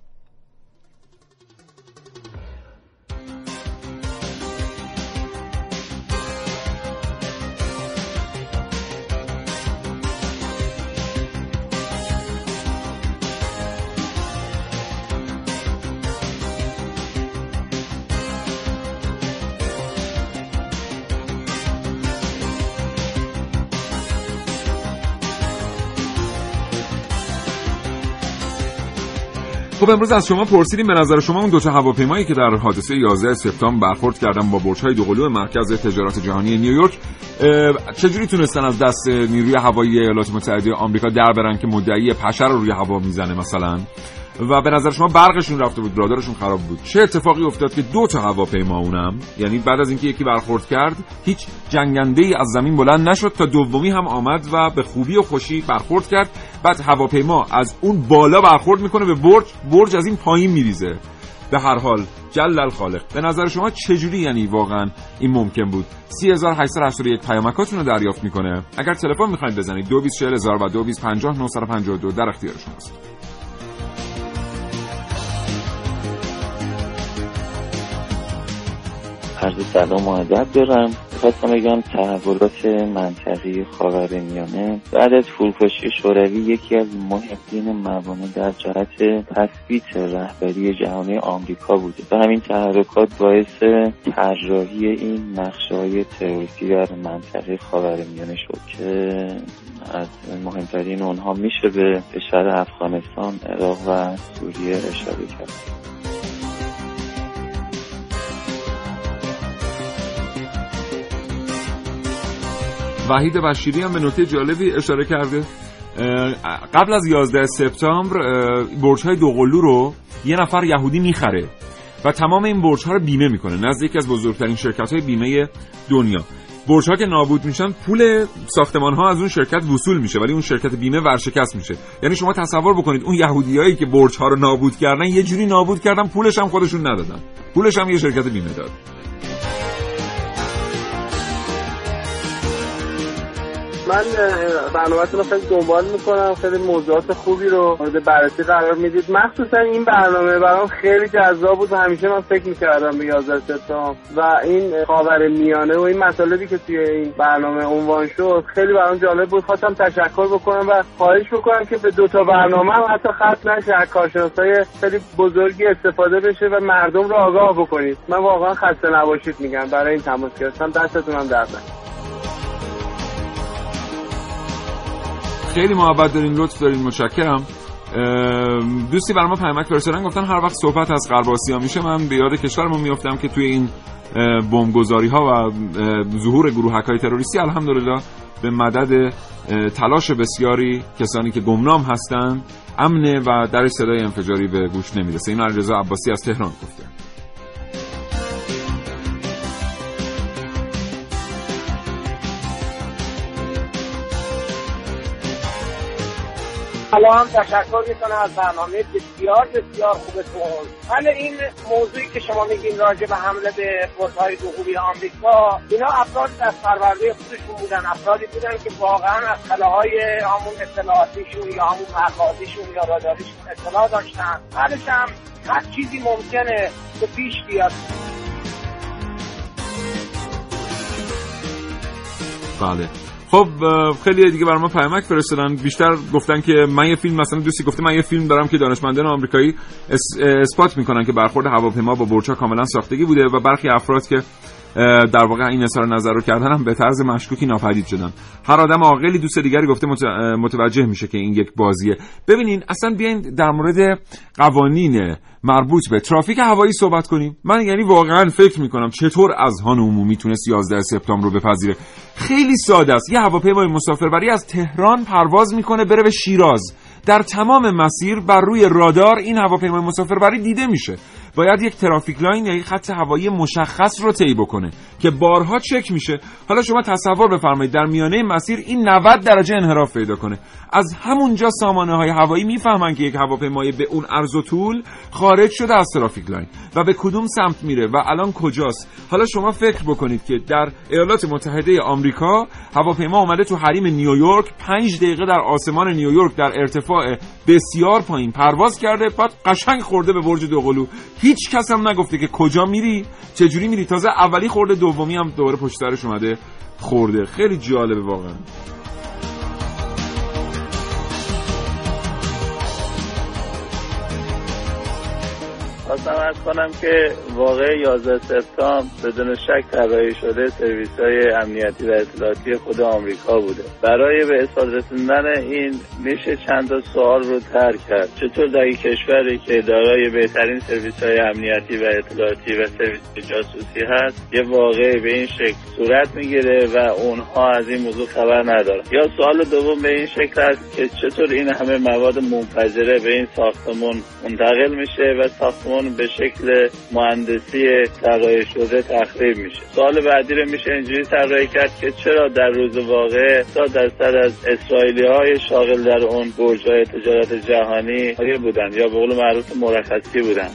خب امروز از شما پرسیدیم به نظر شما اون دو تا هواپیمایی که در حادثه 11 سپتامبر برخورد کردن با برج‌های دوقلو مرکز تجارت جهانی نیویورک چجوری تونستن از دست نیروی هوایی ایالات متحده آمریکا در برن که مدعی پشه رو روی هوا می‌زنه مثلا؟ و به نظر شما برقشون رفته بود رادارشون خراب بود. چه اتفاقی افتاد که دو تا هواپیما اونم یعنی بعد از اینکه یکی برخورد کرد هیچ جنگنده ای از زمین بلند نشد تا دومی هم آمد و به خوبی و خوشی برخورد کرد. بعد هواپیما از اون بالا برخورد می‌کنه به برج برج از این پایین میریزه. به هر حال جل الخالق به نظر شما چجوری؟ یعنی واقعا این ممکن بود. 3881 پیامکاتون رو دریافت می‌کنه. اگر تلفن می‌خواید بزنید 224000 و 2250 در اختیار شماست عرض سلام و ادب دارم خواستم بگم تحولات منطقی خاورمیانه بعد از فروپاشی شوروی یکی از مهمترین موانع در جهت تثبیت رهبری جهانی آمریکا بوده و همین تحرکات باعث طراحی این نقشه های تروریستی در منطقه خاورمیانه شد که از مهمترین اونها میشه به شهر افغانستان، عراق و سوریه اشاره کرد. وحید بشیری هم به نکته جالبی اشاره کرده. قبل از 11 سپتامبر برج های دوقلو رو یه نفر یهودی می‌خره و تمام این برج ها رو بیمه می‌کنه نزد یکی از بزرگترین شرکت های بیمه دنیا. برج ها که نابود میشن پول ساختمان ها از اون شرکت وصول میشه ولی اون شرکت بیمه ورشکست میشه. یعنی شما تصور بکنید اون یهودیایی که برج ها رو نابود کردن یه جوری نابود کردن پولش هم خودشون ندادن. پولش هم یه شرکت بیمه داد. من برنامهتون رو خیلی دنبال می‌کنم. خیلی موضوعات خوبی رو مورد بررسی قرار می‌دید. مخصوصا این برنامه برام خیلی جذاب بود. و همیشه من فکر می‌کردم به 11 سپتامبر و این خاور میانه و این مطالبی که توی این برنامه عنوان شد خیلی برام جالب بود. خواستم تشکر بکنم و خواهش بکنم که به دو تا برنامه هم حتی خط نشه. از کارشناسای خیلی بزرگی استفاده بشه و مردم رو آگاه بکنید. من واقعا خسته نباشید میگم. برای این تماس گرفتم. دستتون هم درد خیلی محبت دارین لطف دارین متشکرم. دوستی برای ما پیامک فرستادن گفتن هر وقت صحبت از غرب آسیا میشه من به یاد کشورمون میافتم که توی این بمبگذاری ها و ظهور گروهک های تروریستی الحمدلله به مدد تلاش بسیاری کسانی که گمنام هستند امنه و در صدای انفجاری به گوش نمی‌رسه. این علیرضا عباسی از تهران گفته. سلام تشکر می‌کنم از برنامه بسیار بسیار خوبتون من این موضوعی که شما میگین راجع به حمله به برج‌های دوقلوی آمریکا اینا افراد از پرورده خودشون بودن افرادی بودن که واقعا از خلاهای همون اطلاعاتیشون یا همون مقادیشون یا راداریشون اطلاع داشتن. بعدش هم هر چیزی ممکنه به پیش بیاد. بله. خب خیلی دیگه برای ما پیامک فرستادن. بیشتر گفتن که من یه فیلم مثلا دوستی گفته من یه فیلم دارم که دانشمندان آمریکایی اثبات می‌کنن که برخورد هواپیما با برج‌ها کاملا ساختگی بوده و برخی افراد که در واقع این اظهار نظر رو کردن هم به طرز مشکوکی ناپدید شدن. هر آدم عاقلی دوست دیگری گفته متوجه میشه که این یک بازیه. ببینین اصلا بیاین در مورد قوانین مربوط به ترافیک هوایی صحبت کنیم. من یعنی واقعا فکر می‌کنم چطور از هان عمومی تونست 11 سپتامبر رو بپذیره. خیلی ساده است. یه هواپیمای مسافربری از تهران پرواز می‌کنه بره به شیراز. در تمام مسیر بر روی رادار این هواپیمای مسافربری دیده میشه. باید یک traffic line یا یک خط هوایی مشخص رو طی بکنه که بارها چک میشه. حالا شما تصور بفرمایید در میانه مسیر این 90 درجه انحراف پیدا کنه. از همونجا سامانه های هوایی می‌فهمن که یک هواپیمای به اون عرض و طول خارج شده از traffic line و به کدوم سمت میره و الان کجاست. حالا شما فکر بکنید که در ایالات متحده آمریکا هواپیما اومده تو حریم نیویورک 5 دقیقه در آسمان نیویورک در ارتفاع بسیار پایین پرواز کرده بعد قشنگ خورده به برج دوقلو هیچ کس هم نگفته که کجا میری چجوری میری. تازه اولی خورده دومی هم دوباره پشت سرش اومده خورده. خیلی جالبه واقعا. خواستم ارز کنم که واقع 11 سپتامبر بدون شک طراحی شده سرویس های امنیتی و اطلاعاتی خود آمریکا بوده. برای به اصال رسوندن این میشه چند تا سوال رو ترک کرد. چطور در این کشوری که دارای بهترین سرویس های امنیتی و اطلاعاتی و سرویس جاسوسی هست یه واقع به این شکل صورت می‌گیره و اونها از این موضوع خبر ندارن؟ یا سوال دوم به این شکل است که چطور این همه مواد منفجره به این ساختمون منتقل میشه و ساختمون به شکل مهندسی طراحی شده تخریب میشه. سال بعدی رو میشه اینجوری طراحی کرد که چرا در روز واقع تا درصد از اسرائیلی های شاغل در اون برج تجارت جهانی بودن یا به قول معروف مرخصی بودن؟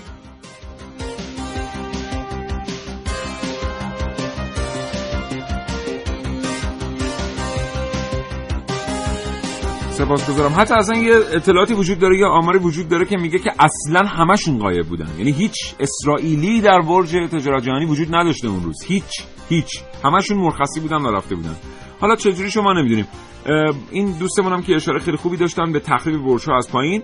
سپاسگزارم حتی اصلا یه اطلاعاتی وجود داره یا آماری وجود داره که میگه که اصلا همشون غایب بودن. یعنی هیچ اسرائیلی در برج تجارت جهانی وجود نداشته اون روز. هیچ هیچ. همشون مرخصی بودن و رفته بودن. حالا چجوری شما نمی‌دونیم. این دوستمون هم که اشاره خیلی خوبی داشتن به تخریب برج ها از پایین.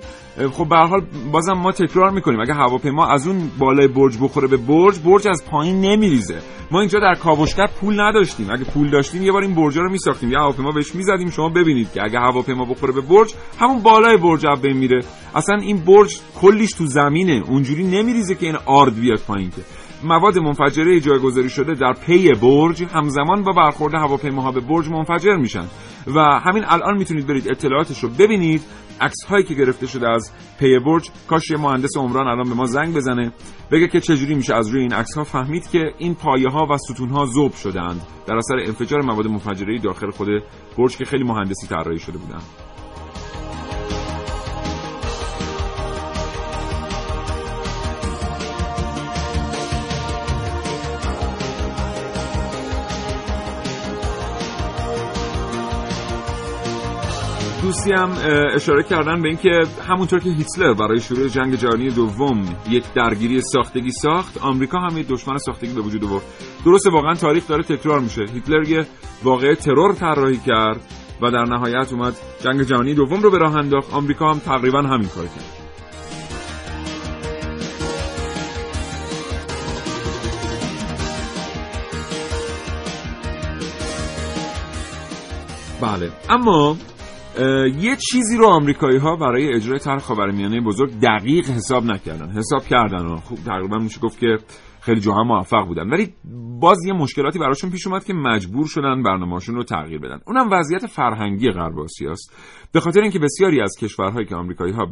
خب به حال بازم ما تکرار می‌کنیم. اگه هواپیما از اون بالای برج بخوره به برج برج از پایین نمیریزه. ما اینجا در کاوشگر پول نداشتیم. اگه پول داشتیم یه بار این برج رو میساختیم. یه هواپیما بهش می‌زدیم. شما ببینید که اگه هواپیما بخوره به برج همون بالای برج اب میره. اصلا این برج کلیش تو زمینه. اونجوری نمیریزه که این آرد بیاد پایین که. مواد منفجره جایگذاری شده در پی برج همزمان با برخورد هواپیماها به برج منفجر میشن. و همین الان می‌تونید برید اطلاعاتش رو ببینید. عکس هایی که گرفته شده از پی برج. کاش یه مهندس عمران الان به ما زنگ بزنه. بگه که چجوری میشه از روی این عکس ها فهمید که این پایه ها و ستون ها ذوب شدند در اثر انفجار مواد منفجره داخل خود برج که خیلی مهندسی طراحی شده بودن. دوستی هم اشاره کردن به اینکه همونطور که هیتلر برای شروع جنگ جهانی دوم یک درگیری ساختگی ساخت آمریکا هم یک دشمن ساختگی به وجود آورد. درسته واقعا تاریخ داره تکرار میشه. هیتلر یه واقعه ترور طراحی کرد و در نهایت اومد جنگ جهانی دوم رو به راه انداخت. آمریکا هم تقریبا همین کار کرد. بله اما یه چیزی رو آمریکایی ها برای اجرای طرح خاورمیانه بزرگ دقیق حساب نکردن. حساب کردن و خوب تقریبا میشه گفت که خیلی جاها موفق بودن. ولی باز یه مشکلاتی براشون پیش اومد که مجبور شدن برنامه‌شون رو تغییر بدن. اونم وضعیت فرهنگی غرب آسیاست. به خاطر اینکه بسیاری از کشورهایی که آمریکایی ها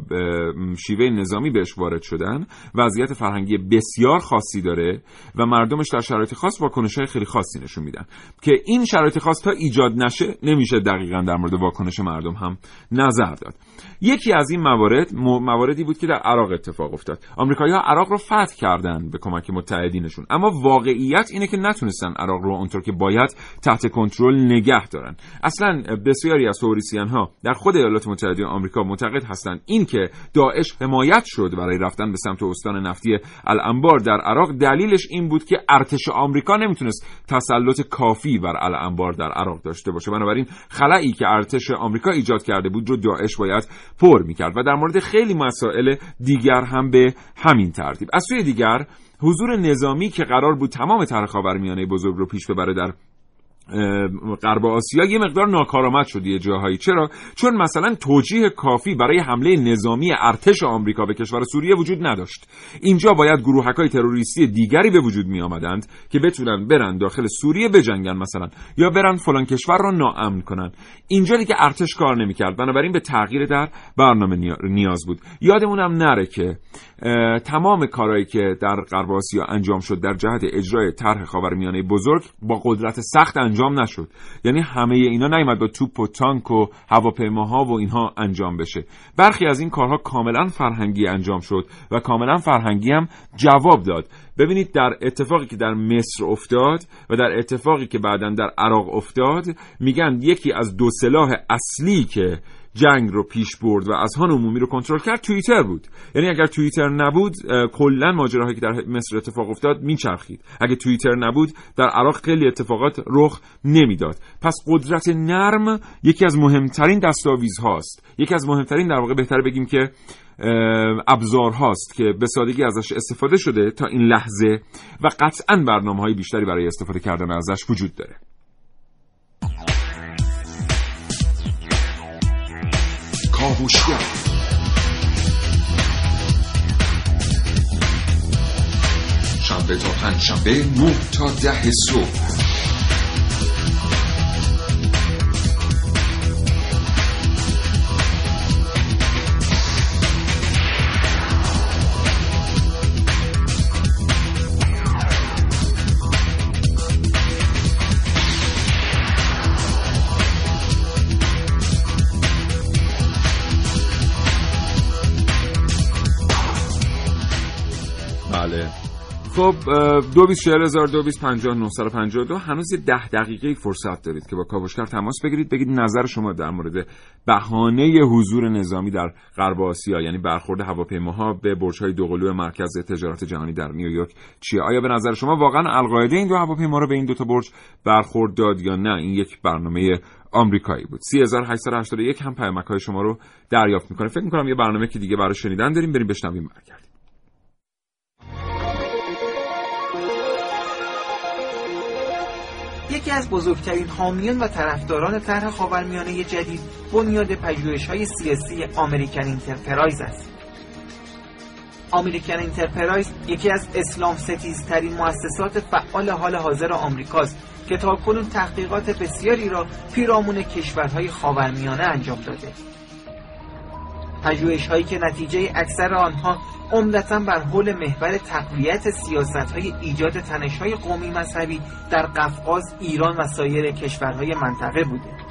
شیوه نظامی بهش وارد شدن وضعیت فرهنگی بسیار خاصی داره و مردمش در شرایط خاص واکنش های خیلی خاصی نشون میدن. که این شرایط خاص تا ایجاد نشه نمیشه دقیقا در مورد واکنش مردم هم نظر داد. یکی از این موارد مواردی بود که در عراق اتفاق افتاد. آمریکایی‌ها عراق رو فتح کردند به کمک متحد متحدینشون. اما واقعیت اینه که نتونستن عراق رو اونطور که باید تحت کنترل نگه دارن. اصلا بسیاری از توریسیان ها در خود ایالات متحده آمریکا معتقد هستند اینکه داعش حمایت شد برای رفتن به سمت استان نفتی الانبار. در عراق دلیلش این بود که ارتش آمریکا نمی‌تونست تسلط کافی بر الانبار در عراق داشته باشه. بنابراین خلایی که ارتش آمریکا ایجاد کرده بود رو داعش باید پر می‌کرد و در مورد خیلی مسائل دیگر هم به همین ترتیب. از سوی دیگر حضور نظامی که قرار بود تمام طرح خاورمیانه بزرگ رو پیش ببره در غرب آسیا یه مقدار ناکارآمد شد یه جاهایی. چرا؟ چون مثلا توجیه کافی برای حمله نظامی ارتش آمریکا به کشور سوریه وجود نداشت. اینجا باید گروهکای تروریستی دیگری به وجود می آمدند که بتونن برن داخل سوریه بجنگن مثلا یا برن فلان کشور را ناامن کنن. اینجا دیگه ارتش کار نمی‌کرد. بنابراین به تغییر در برنامه نیاز بود. یادمونم نره که تمام کارهایی که در غرب آسیا انجام شد در جهت اجرای طرح خاورمیانه بزرگ با قدرت سخت انجام نشد. یعنی همه اینا نیومد با توپ و تانک و هواپیماها و اینها انجام بشه. برخی از این کارها کاملا فرهنگی انجام شد و کاملا فرهنگی هم جواب داد. ببینید در اتفاقی که در مصر افتاد و در اتفاقی که بعدا در عراق افتاد میگن یکی از دو سلاح اصلی که جنگ رو پیش برد و اذهان عمومی رو کنترل کرد توییتر بود. یعنی اگر توییتر نبود کلا ماجراهایی که در مصر اتفاق افتاد میچرخید. اگه توییتر نبود در عراق خیلی اتفاقات رخ نمی‌داد. پس قدرت نرم یکی از مهمترین دستاویز هاست. یکی از مهمترین در واقع بهتر بگیم که ابزار هاست که به سادگی ازش استفاده شده تا این لحظه و قطعا برنامه های بیشتری برای استفاده کردن ازش وجود داره. کاوشگر شنبه تا پنج شنبه نه تا ده صبح. خب دو بیس هزار دو بیس هنوز یه ده دقیقه فرصت دارید که با کاوشگر تماس بگیرید. بگید نظر شما در مورد بهانه حضور نظامی در غرب آسیا یعنی برخورد هواپیماها به برج‌های دوقلو مرکز تجارت جهانی در نیویورک چیه؟ آیا به نظر شما واقعا القاعده این دو هواپیما رو به این دو تا برج برخورد داد یا نه؟ این یک برنامه آمریکایی بود. 3881 هم پیامک های شما رو دریافت می‌کنه. فکر می‌کنم یه برنامه که دیگه برای شنیدن داریم بریم بشنویم برگردیم. یکی از بزرگترین حامیان و طرفداران طرح خاورمیانه جدید بنیاد های سیاسی American Enterprise است. American Enterprise یکی از اسلام ستیزترین مؤسسات فعال حال حاضر آمریکاست که تاکنون تحقیقات بسیاری را پیرامون کشورهای خاورمیانه انجام داده. پژوهش هایی که نتیجه اکثر آنها عمدتا بر حول محور تقویت سیاست های ایجاد تنش های قومی مذهبی در قفقاز، ایران و سایر کشورهای منطقه بوده.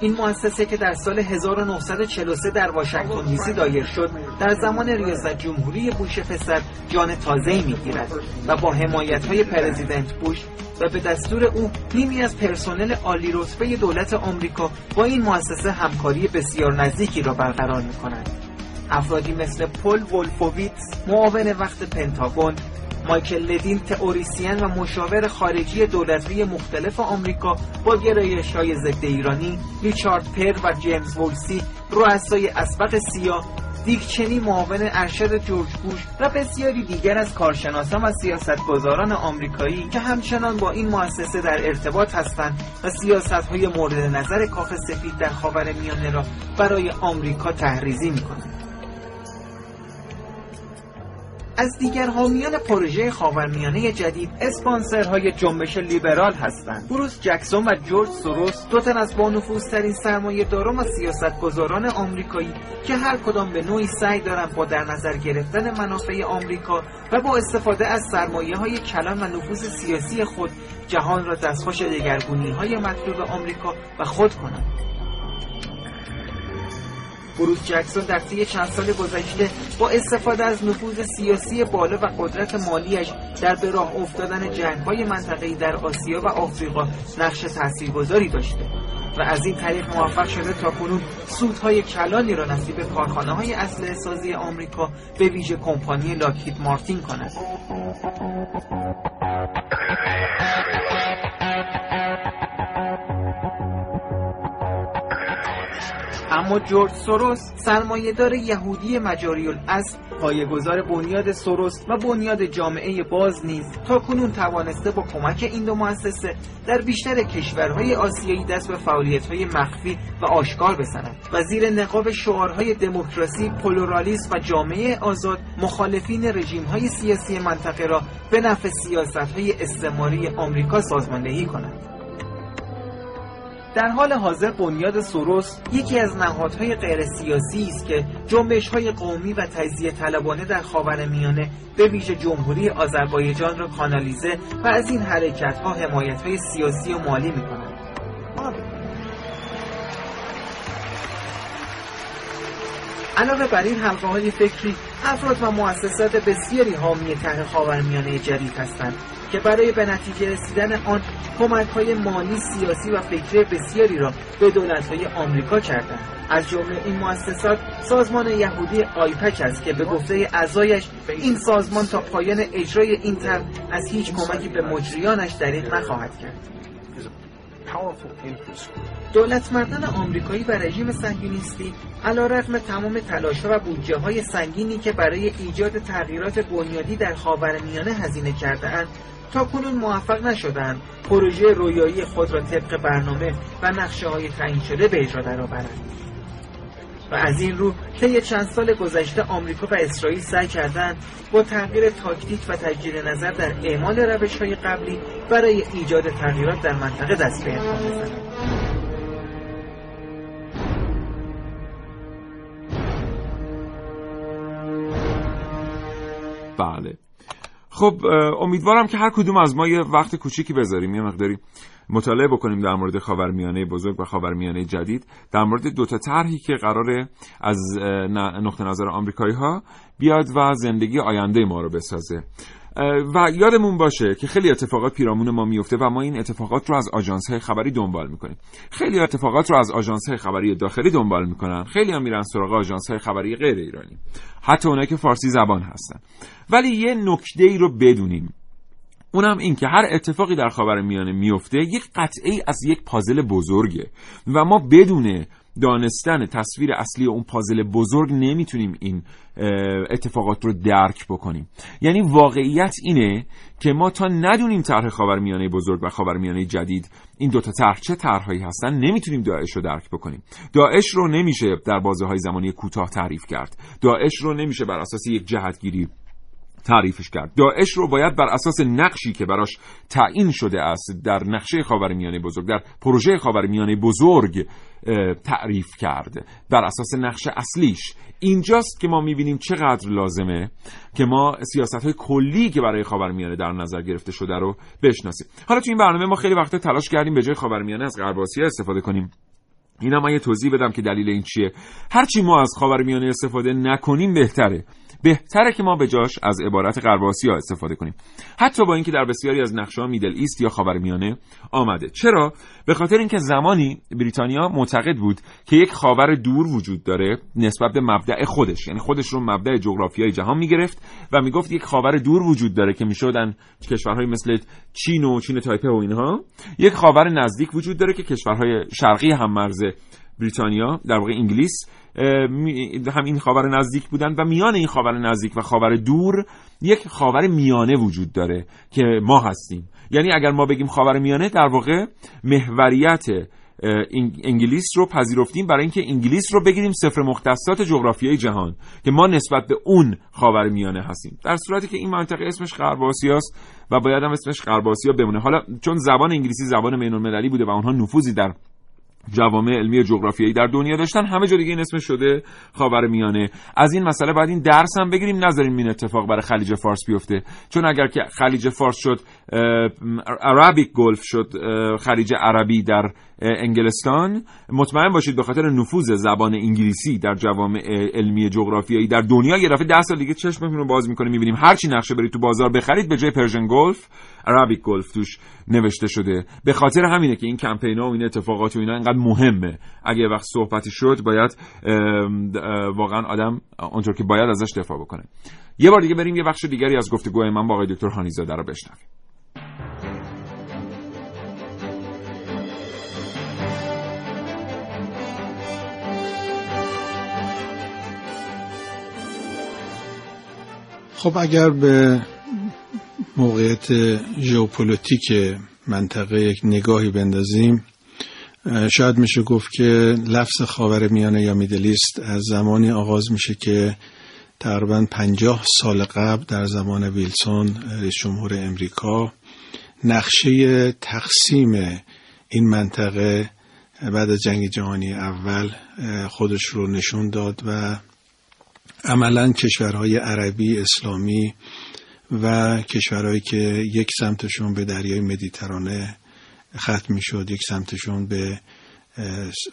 این مؤسسه که در سال 1943 در واشنگتن دی سی دایر شد در زمان ریاست جمهوری بوش پسر جان تازه‌ای می‌گیرد و با حمایت های پرزیدنت بوش و به دستور او نیمی از پرسنل عالی رتبه دولت آمریکا با این مؤسسه همکاری بسیار نزدیکی را برقرار می کنند. افرادی مثل پل ولفوویتس معاون وقت پنتاگون مایکل لدین تئوریسین و مشاور خارجی دولت‌های مختلف آمریکا با گرایش های ضد ایرانی ریچارد پر و جیمز وولسی رؤسای اسبق سیاه دیکچنی معاون ارشد جورج بوش و بسیاری دیگر از کارشناسان و سیاستگزاران آمریکایی که همچنان با این مؤسسه در ارتباط هستند و سیاستهای مورد نظر کاخ سفید در خاور میانه را برای آمریکا تحریزی می‌کنند. از دیگر حامیان پروژه خاورمیانه جدید اسپانسرهای جنبش لیبرال هستند. بروس جکسون و جورج سوروس دو تن از بانفوذترین سرمایه داران و سیاستگزاران آمریکایی که هر کدام به نوعی سعی دارند با در نظر گرفتن منافع آمریکا و با استفاده از سرمایه های کلان و نفوذ سیاسی خود جهان را دستخوش دگرگونی های مطلوب آمریکا و خود کنند. بروس جکسون در طی چند سال گذشته با استفاده از نفوذ سیاسی بالا و قدرت مالیش در به راه افتادن جنگهای منطقه‌ای در آسیا و آفریقا نقش تاثیرگذاری داشته و از این طریق موفق شده تا کنون سودهای کلانی را نصیب کارخانه های اصل سازی آمریکا به ویژه کمپانی لاکهید مارتین کند. اما جورج سوروس سرمایهدار یهودی مجاری الاصل پایه‌گذار بنیاد سوروس و بنیاد جامعه باز نیز تا کنون توانسته با کمک این دو مؤسسه در بیشتر کشورهای آسیایی دست به فعالیت‌های مخفی و آشکار بزند و زیر نقاب شعارهای دموکراسی، پلورالیسم و جامعه آزاد مخالفین رژیم‌های سیاسی منطقه را به نفع سیاست‌های استعماری آمریکا سازماندهی کند. در حال حاضر بنیاد سوروس یکی از نهادهای غیر سیاسی است که جنبش های قومی و تجزیه طلبانه در خاورمیانه به ویژه جمهوری آذربایجان را کانالیزه و از این حرکت ها حمایت های سیاسی و مالی می کند. علاوه بر این حلقه فکری افراد و مؤسسات بسیاری حامی طرح خاورمیانه جدید هستند که برای به نتیجه رسیدن آن کمک های مالی سیاسی و فکری بسیاری را به دولت های آمریکا کردند. از جمله این مؤسسات سازمان یهودی آیپک است که به گفته اعضایش این سازمان تا پایان اجرای این طرح از هیچ کمکی به مجریانش دریغ نخواهد کرد. دولت مردان آمریکایی و رژیم صهیونیستی علیرغم تمام تلاشها و بودجه های سنگینی که برای ایجاد تغییرات بنیادی در خاورمیانه هزینه کرده تا کنون موفق نشدند پروژه رویایی خود را طبق برنامه و نقشه های تعیین شده به اجرا درآورند. و از این رو طی چند سال گذشته آمریکا و اسرائیل سعی کردند با تغییر تاکتیک و تجدید نظر در اعمال روش های قبلی برای ایجاد تغییرات در منطقه دست به اقدام بزنند. بله. خب امیدوارم که هر کدوم از ما یه وقت کوچیکی بذاریم یه مقداری. مطالعه بکنیم در مورد خاورمیانه بزرگ و خاورمیانه جدید. در مورد دو تا طرحی که قراره از نقطه نظر آمریکایی ها بیاد و زندگی آینده ما رو بسازه. و یادمون باشه که خیلی اتفاقات پیرامون ما میفته و ما این اتفاقات رو از آژانس های خبری دنبال می‌کنیم. خیلی اتفاقات رو از آژانس های خبری داخلی دنبال می‌کنن. خیلی هم میرن سراغ آژانس های خبری غیر ایرانی. حتی اونایی که فارسی زبان هستن. ولی یه نکته ای رو بدونیم. اونم این که هر اتفاقی در خاور میانه میفته یک قطعه از یک پازل بزرگه. و ما بدون دانستن تصویر اصلی اون پازل بزرگ نمی‌تونیم این اتفاقات رو درک بکنیم. یعنی واقعیت اینه که ما تا ندونیم طرح خاورمیانه بزرگ و خاورمیانه جدید این دوتا طرح چه طرحهایی هستن نمی‌تونیم داعش رو درک بکنیم. داعش رو نمیشه در بازه های زمانی کوتاه تعریف کرد. داعش رو نمیشه بر اساس یک جهتگیری تعریفش کرد. داعش رو باید بر اساس نقشی که براش تعیین شده است در نقشه خاورمیانه بزرگ در پروژه خاورمیانه بزرگ تعریف کرد. بر اساس نقش اصلیش. اینجاست که ما می‌بینیم چقدر لازمه که ما سیاست های کلی که برای خاورمیانه در نظر گرفته شده رو بشناسیم. حالا تو این برنامه ما خیلی وقت تلاش کردیم به جای خاورمیانه از غرب استفاده کنیم. اینا من یه توضیح بدم که دلیل این چیه. هرچی ما از خاورمیانه استفاده نکنیم بهتره. بهتره که ما به جاش از عبارت غرب آسیا استفاده کنیم. حتی با اینکه در بسیاری از نقشه میدل ایست یا خاورمیانه آمده. چرا؟ به خاطر اینکه زمانی بریتانیا معتقد بود که یک خاور دور وجود داره نسبت به مبدع خودش. یعنی خودش رو مبدع جغرافیای جهان می‌گرفت و می‌گفت یک خاور دور وجود داره که می‌شدن کشورهای مثل چین و چین تایپه و اینها. یک خاور نزدیک وجود داره که کشورهای شرقی هم مرز بریتانیا در واقع انگلیس هم این خاور نزدیک بودن و میان این خاور نزدیک و خاور دور یک خاور میانه وجود داره که ما هستیم. یعنی اگر ما بگیم خاور میانه در واقع محوریت انگلیس رو پذیرفتیم برای اینکه انگلیس رو بگیریم صفر مختصات جغرافیای جهان که ما نسبت به اون خاور میانه هستیم. در صورتی که این منطقه اسمش غرب است و باید هم اسمش غرب بمونه. حالا چون زبان انگلیسی زبان بین بوده و اونها نفوذی در جوامع علمی جغرافیایی در دنیا داشتن. همه جا دیگه این اسم شده خاور میانه. از این مسئله باید این درس هم بگیریم. نذاریم این اتفاق برای خلیج فارس بیفته. چون اگر که خلیج فارس شد Arabic Gulf شد خلیج عربی در انگلستان. مطمئن باشید به خاطر نفوذ زبان انگلیسی در جوامع علمی جغرافیایی در دنیا یه دفعه 10 سال دیگه چشمتون رو باز می‌کنه می‌بینیم هر چی نقشه برید تو بازار بخرید به جای Persian Gulf عربیک گلف توش نوشته شده. به خاطر همینه که این کمپینا و این اتفاقات و اینا اینقدر مهمه. اگه وقت صحبتی شد باید واقعا آدم اونطور که باید ازش دفاع بکنه. یه بار دیگه بریم یه بخش دیگری از گفتگوهای من با آقای دکتر هانیزاده رو بشنویم. خب اگر به موقعیت ژئوپلیتیک منطقه یک نگاهی بندازیم شاید میشه گفت که لفظ خاور میانه یا میدلیست از زمانی آغاز میشه که تقریبا پنجاه سال قبل در زمان ویلسون رئیس جمهور امریکا نقشه تقسیم این منطقه بعد از جنگ جهانی اول خودش رو نشون داد و عملا کشورهای عربی اسلامی و کشورهایی که یک سمتشون به دریای مدیترانه ختم می شد یک سمتشون به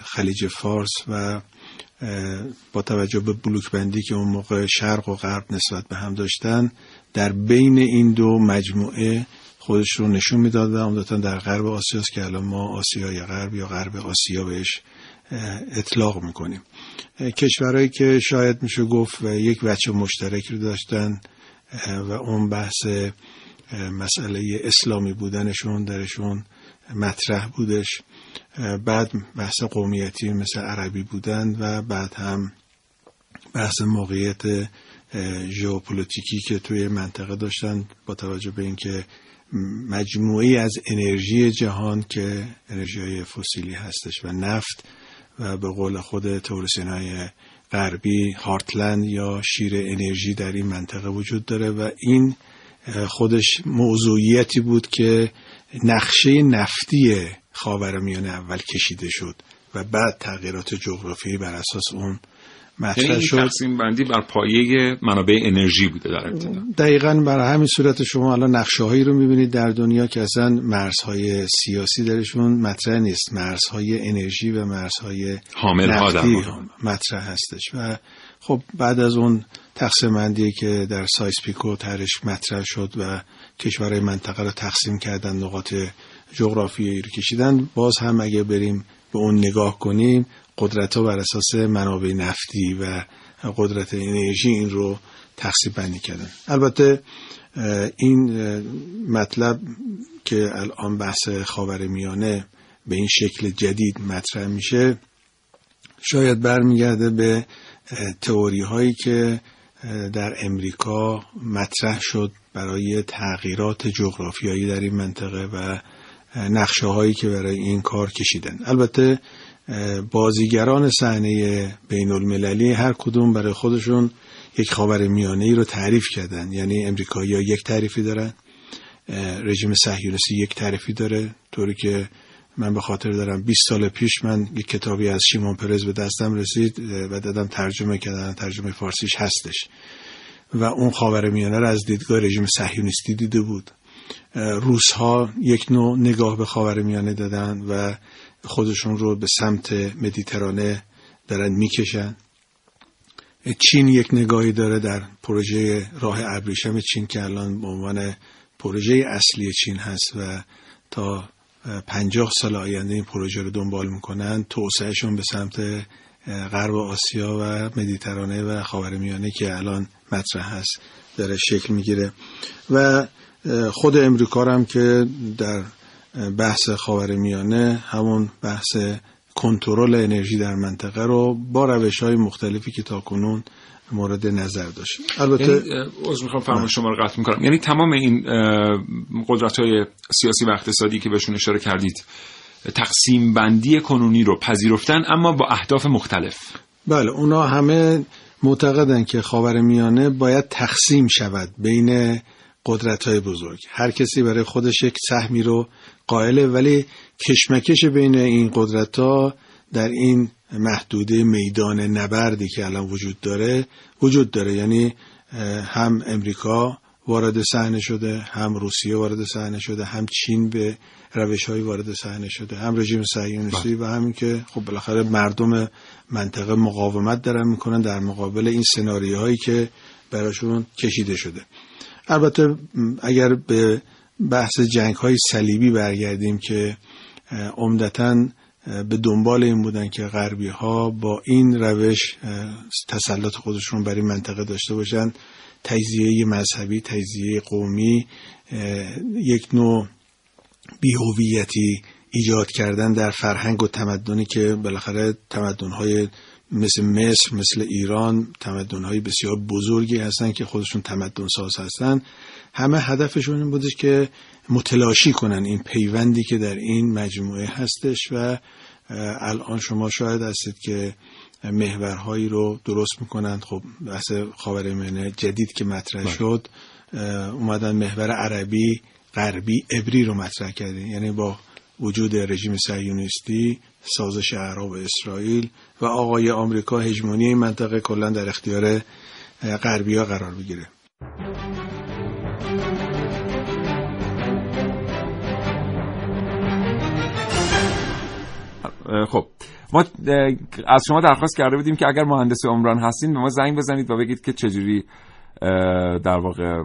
خلیج فارس و با توجه به بلوک بندی که اون موقع شرق و غرب نسبت به هم داشتن در بین این دو مجموعه خودش رو نشون می‌داد و عمدتا در غرب آسیاست که الان ما آسیای غرب یا غرب آسیا بهش اطلاق می‌کنیم. کشورهایی که شاید میشه گفت یک وچه مشترک رو داشتن و اون بحث مسئله اسلامی بودنشون درشون مطرح بودش. بعد بحث قومیتی مثل عربی بودن و بعد هم بحث موقعیت ژئوپلیتیکی که توی منطقه داشتن با توجه به اینکه مجموعی از انرژی جهان که انرژی فسیلی هستش و نفت و به قول خود تورسین های غربی هارتلند یا شیر انرژی در این منطقه وجود داره و این خودش موضوعیتی بود که نقشه نفتی خاورمیانه اول کشیده شد و بعد تغییرات جغرافیایی بر اساس اون مطرح یعنی شد. تقسیم بندی بر پایه منابع انرژی بوده در ابتدا. دقیقا برای همین صورت شما الان نقشه هایی رو می‌بینید در دنیا که اصلا مرزهای سیاسی درشون مطرح نیست. مرزهای انرژی و مرزهای حامل ها در. مطرح هستش. و خب بعد از اون تقسیم بندی که در سایس پیکو ترش مطرح شد و کشورهای منطقه رو تقسیم کردن نقاط جغرافیایی رو کشیدن باز هم اگه بریم به اون نگاه کنیم قدرت ها بر اساس منابع نفتی و قدرت انرژی این رو تقسیم بندی کردن. البته این مطلب که الان بحث خاور میانه به این شکل جدید مطرح میشه شاید برمیگرده به تئوری هایی که در امریکا مطرح شد برای تغییرات جغرافیایی در این منطقه و نقشه هایی که برای این کار کشیدن. البته بازیگران صحنه بین المللی هر کدوم برای خودشون یک خاور میانه ای رو تعریف کردن. یعنی امریکایی ها یک تعریفی دارن رژیم صهیونیستی یک تعریفی داره طوری که من به خاطر دارم 20 سال پیش من یک کتابی از شیمون پرز به دستم رسید و دادم ترجمه کردن ترجمه فارسیش هستش. و اون خاور میانه رو از دیدگاه رژیم صهیونیستی دیده بود. روس ها یک نوع نگاه به خاور میانه دادن و خودشون رو به سمت مدیترانه دارن می‌کشن. چین یک نگاهی داره در پروژه راه ابریشم چین که الان به عنوان پروژه اصلی چین هست و تا پنجاه سال آینده این پروژه رو دنبال می‌کنن توسعهشون به سمت غرب آسیا و مدیترانه و خاورمیانه که الان مطرح هست داره شکل می‌گیره. و خود امریکا هم که در بحث خاورمیانه همون بحث کنترل انرژی در منطقه رو با روش های مختلفی که تا کنون مورد نظر داشت البته یعنی عذر می‌خوام فرمان شما رو قطع می‌کنم. یعنی تمام این قدرت های سیاسی و اقتصادی که بهشون اشاره کردید تقسیم بندی کنونی رو پذیرفتن اما با اهداف مختلف. بله اونا همه معتقدن که خاور میانه باید تقسیم شود بین قدرت های بزرگ. هر کسی برای خودش یک سهمی رو قائله ولی کشمکش بین این قدرت ها در این محدوده میدان نبردی که الان وجود داره وجود داره. یعنی هم امریکا وارد صحنه شده هم روسیه وارد صحنه شده هم چین به روش های وارد صحنه شده هم رژیم صهیونیستی و همین که خب بالاخره مردم منطقه مقاومت دارن می‌کنن در مقابل این سناریوهایی که براشون کشیده شده. البته اگر به بحث جنگ های صلیبی برگردیم که عمدتا به دنبال این بودن که غربی ها با این روش تسلط خودشون بر این منطقه داشته باشن. تجزیه مذهبی تجزیه قومی یک نوع بیهویتی ایجاد کردن در فرهنگ و تمدنی که بالاخره تمدنهای مثل مصر مثل ایران تمدنهای بسیار بزرگی هستن که خودشون تمدن ساز هستن. همه هدفشون این بودش که متلاشی کنن این پیوندی که در این مجموعه هستش و الان شما شاید هستید که محورهایی رو درست می‌کنند. خب بحث خاورمیانه جدید که مطرح بله. شد اومدن محور عربی غربی عبری رو مطرح کردین. یعنی با وجود رژیم صهیونیستی سازش عرب و اسرائیل و آقای آمریکا هژمونی این منطقه کلا در اختیار غربی ها قرار بگیره خب. ما از شما درخواست کرده بودیم که اگر مهندس عمران هستین به ما زنگ بزنید و بگید که چجوری در واقع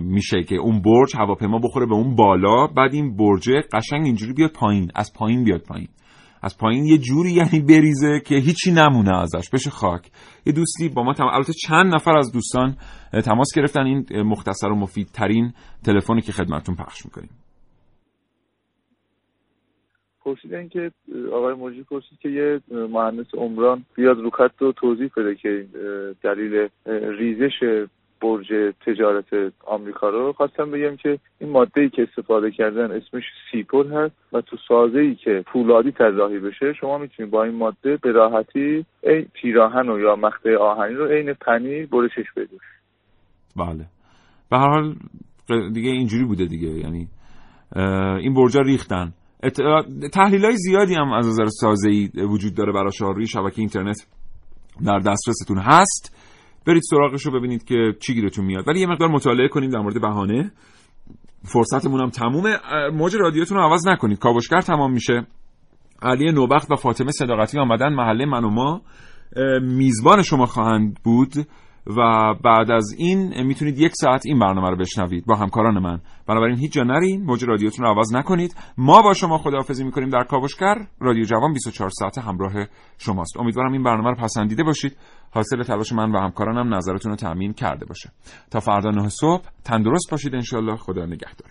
میشه که اون برج هواپیما بخوره به اون بالا. بعد این برج قشنگ اینجوری بیاد پایین از پایین بیاد پایین. از پایین یه جوری یعنی بریزه که هیچی نمونه ازش بشه خاک. یه دوستی با ما تم... البته چند نفر از دوستان تماس گرفتن. این مختصر و مفیدترین تلفنی که خدمتتون پخش می‌کنیم. پرسیدن که آقای موجی پرسید که یه مهندس عمران بیاد رو رو توضیح بده که دلیل ریزش برج تجارت آمریکا رو. خواستم بگم که این ماده ای که استفاده کردن اسمش سیپور هست و تو سازه ای که فولادی طراحی بشه شما می‌تونید با این ماده به راحتی پیراهن و یا مقطع آهنی رو عین پنیر برشش بدید. بله. به هر حال دیگه اینجوری بوده دیگه. یعنی این برجا ریختن. تحلیل های زیادی هم از نظر سازه وجود داره برای روی شبکه اینترنت در دسترستون هست. برید سراغش رو ببینید که چی گیرتون میاد. ولی یه مقدار مطالعه کنیم در مورد بهانه. فرصتمون هم تمومه. موج رادیوتون رو عوض نکنید. کاوشگر تمام میشه. علی نوبخت و فاطمه صداقتی آمدن. محله من و ما میزبان شما خواهند بود. و بعد از این می‌تونید یک ساعت این برنامه رو بشنوید با همکاران من. بنابراین هیچ جا نرین موج رادیوتون رو عوض نکنید. ما با شما خداحافظی می‌کنیم در کاوشگر. رادیو جوان 24 ساعت همراه شماست. امیدوارم این برنامه رو پسندیده باشید. حاصل تلاش من و همکارانم نظرتون رو تأمین کرده باشه. تا فردا نه صبح تندرست باشید انشالله خدا نگهدار.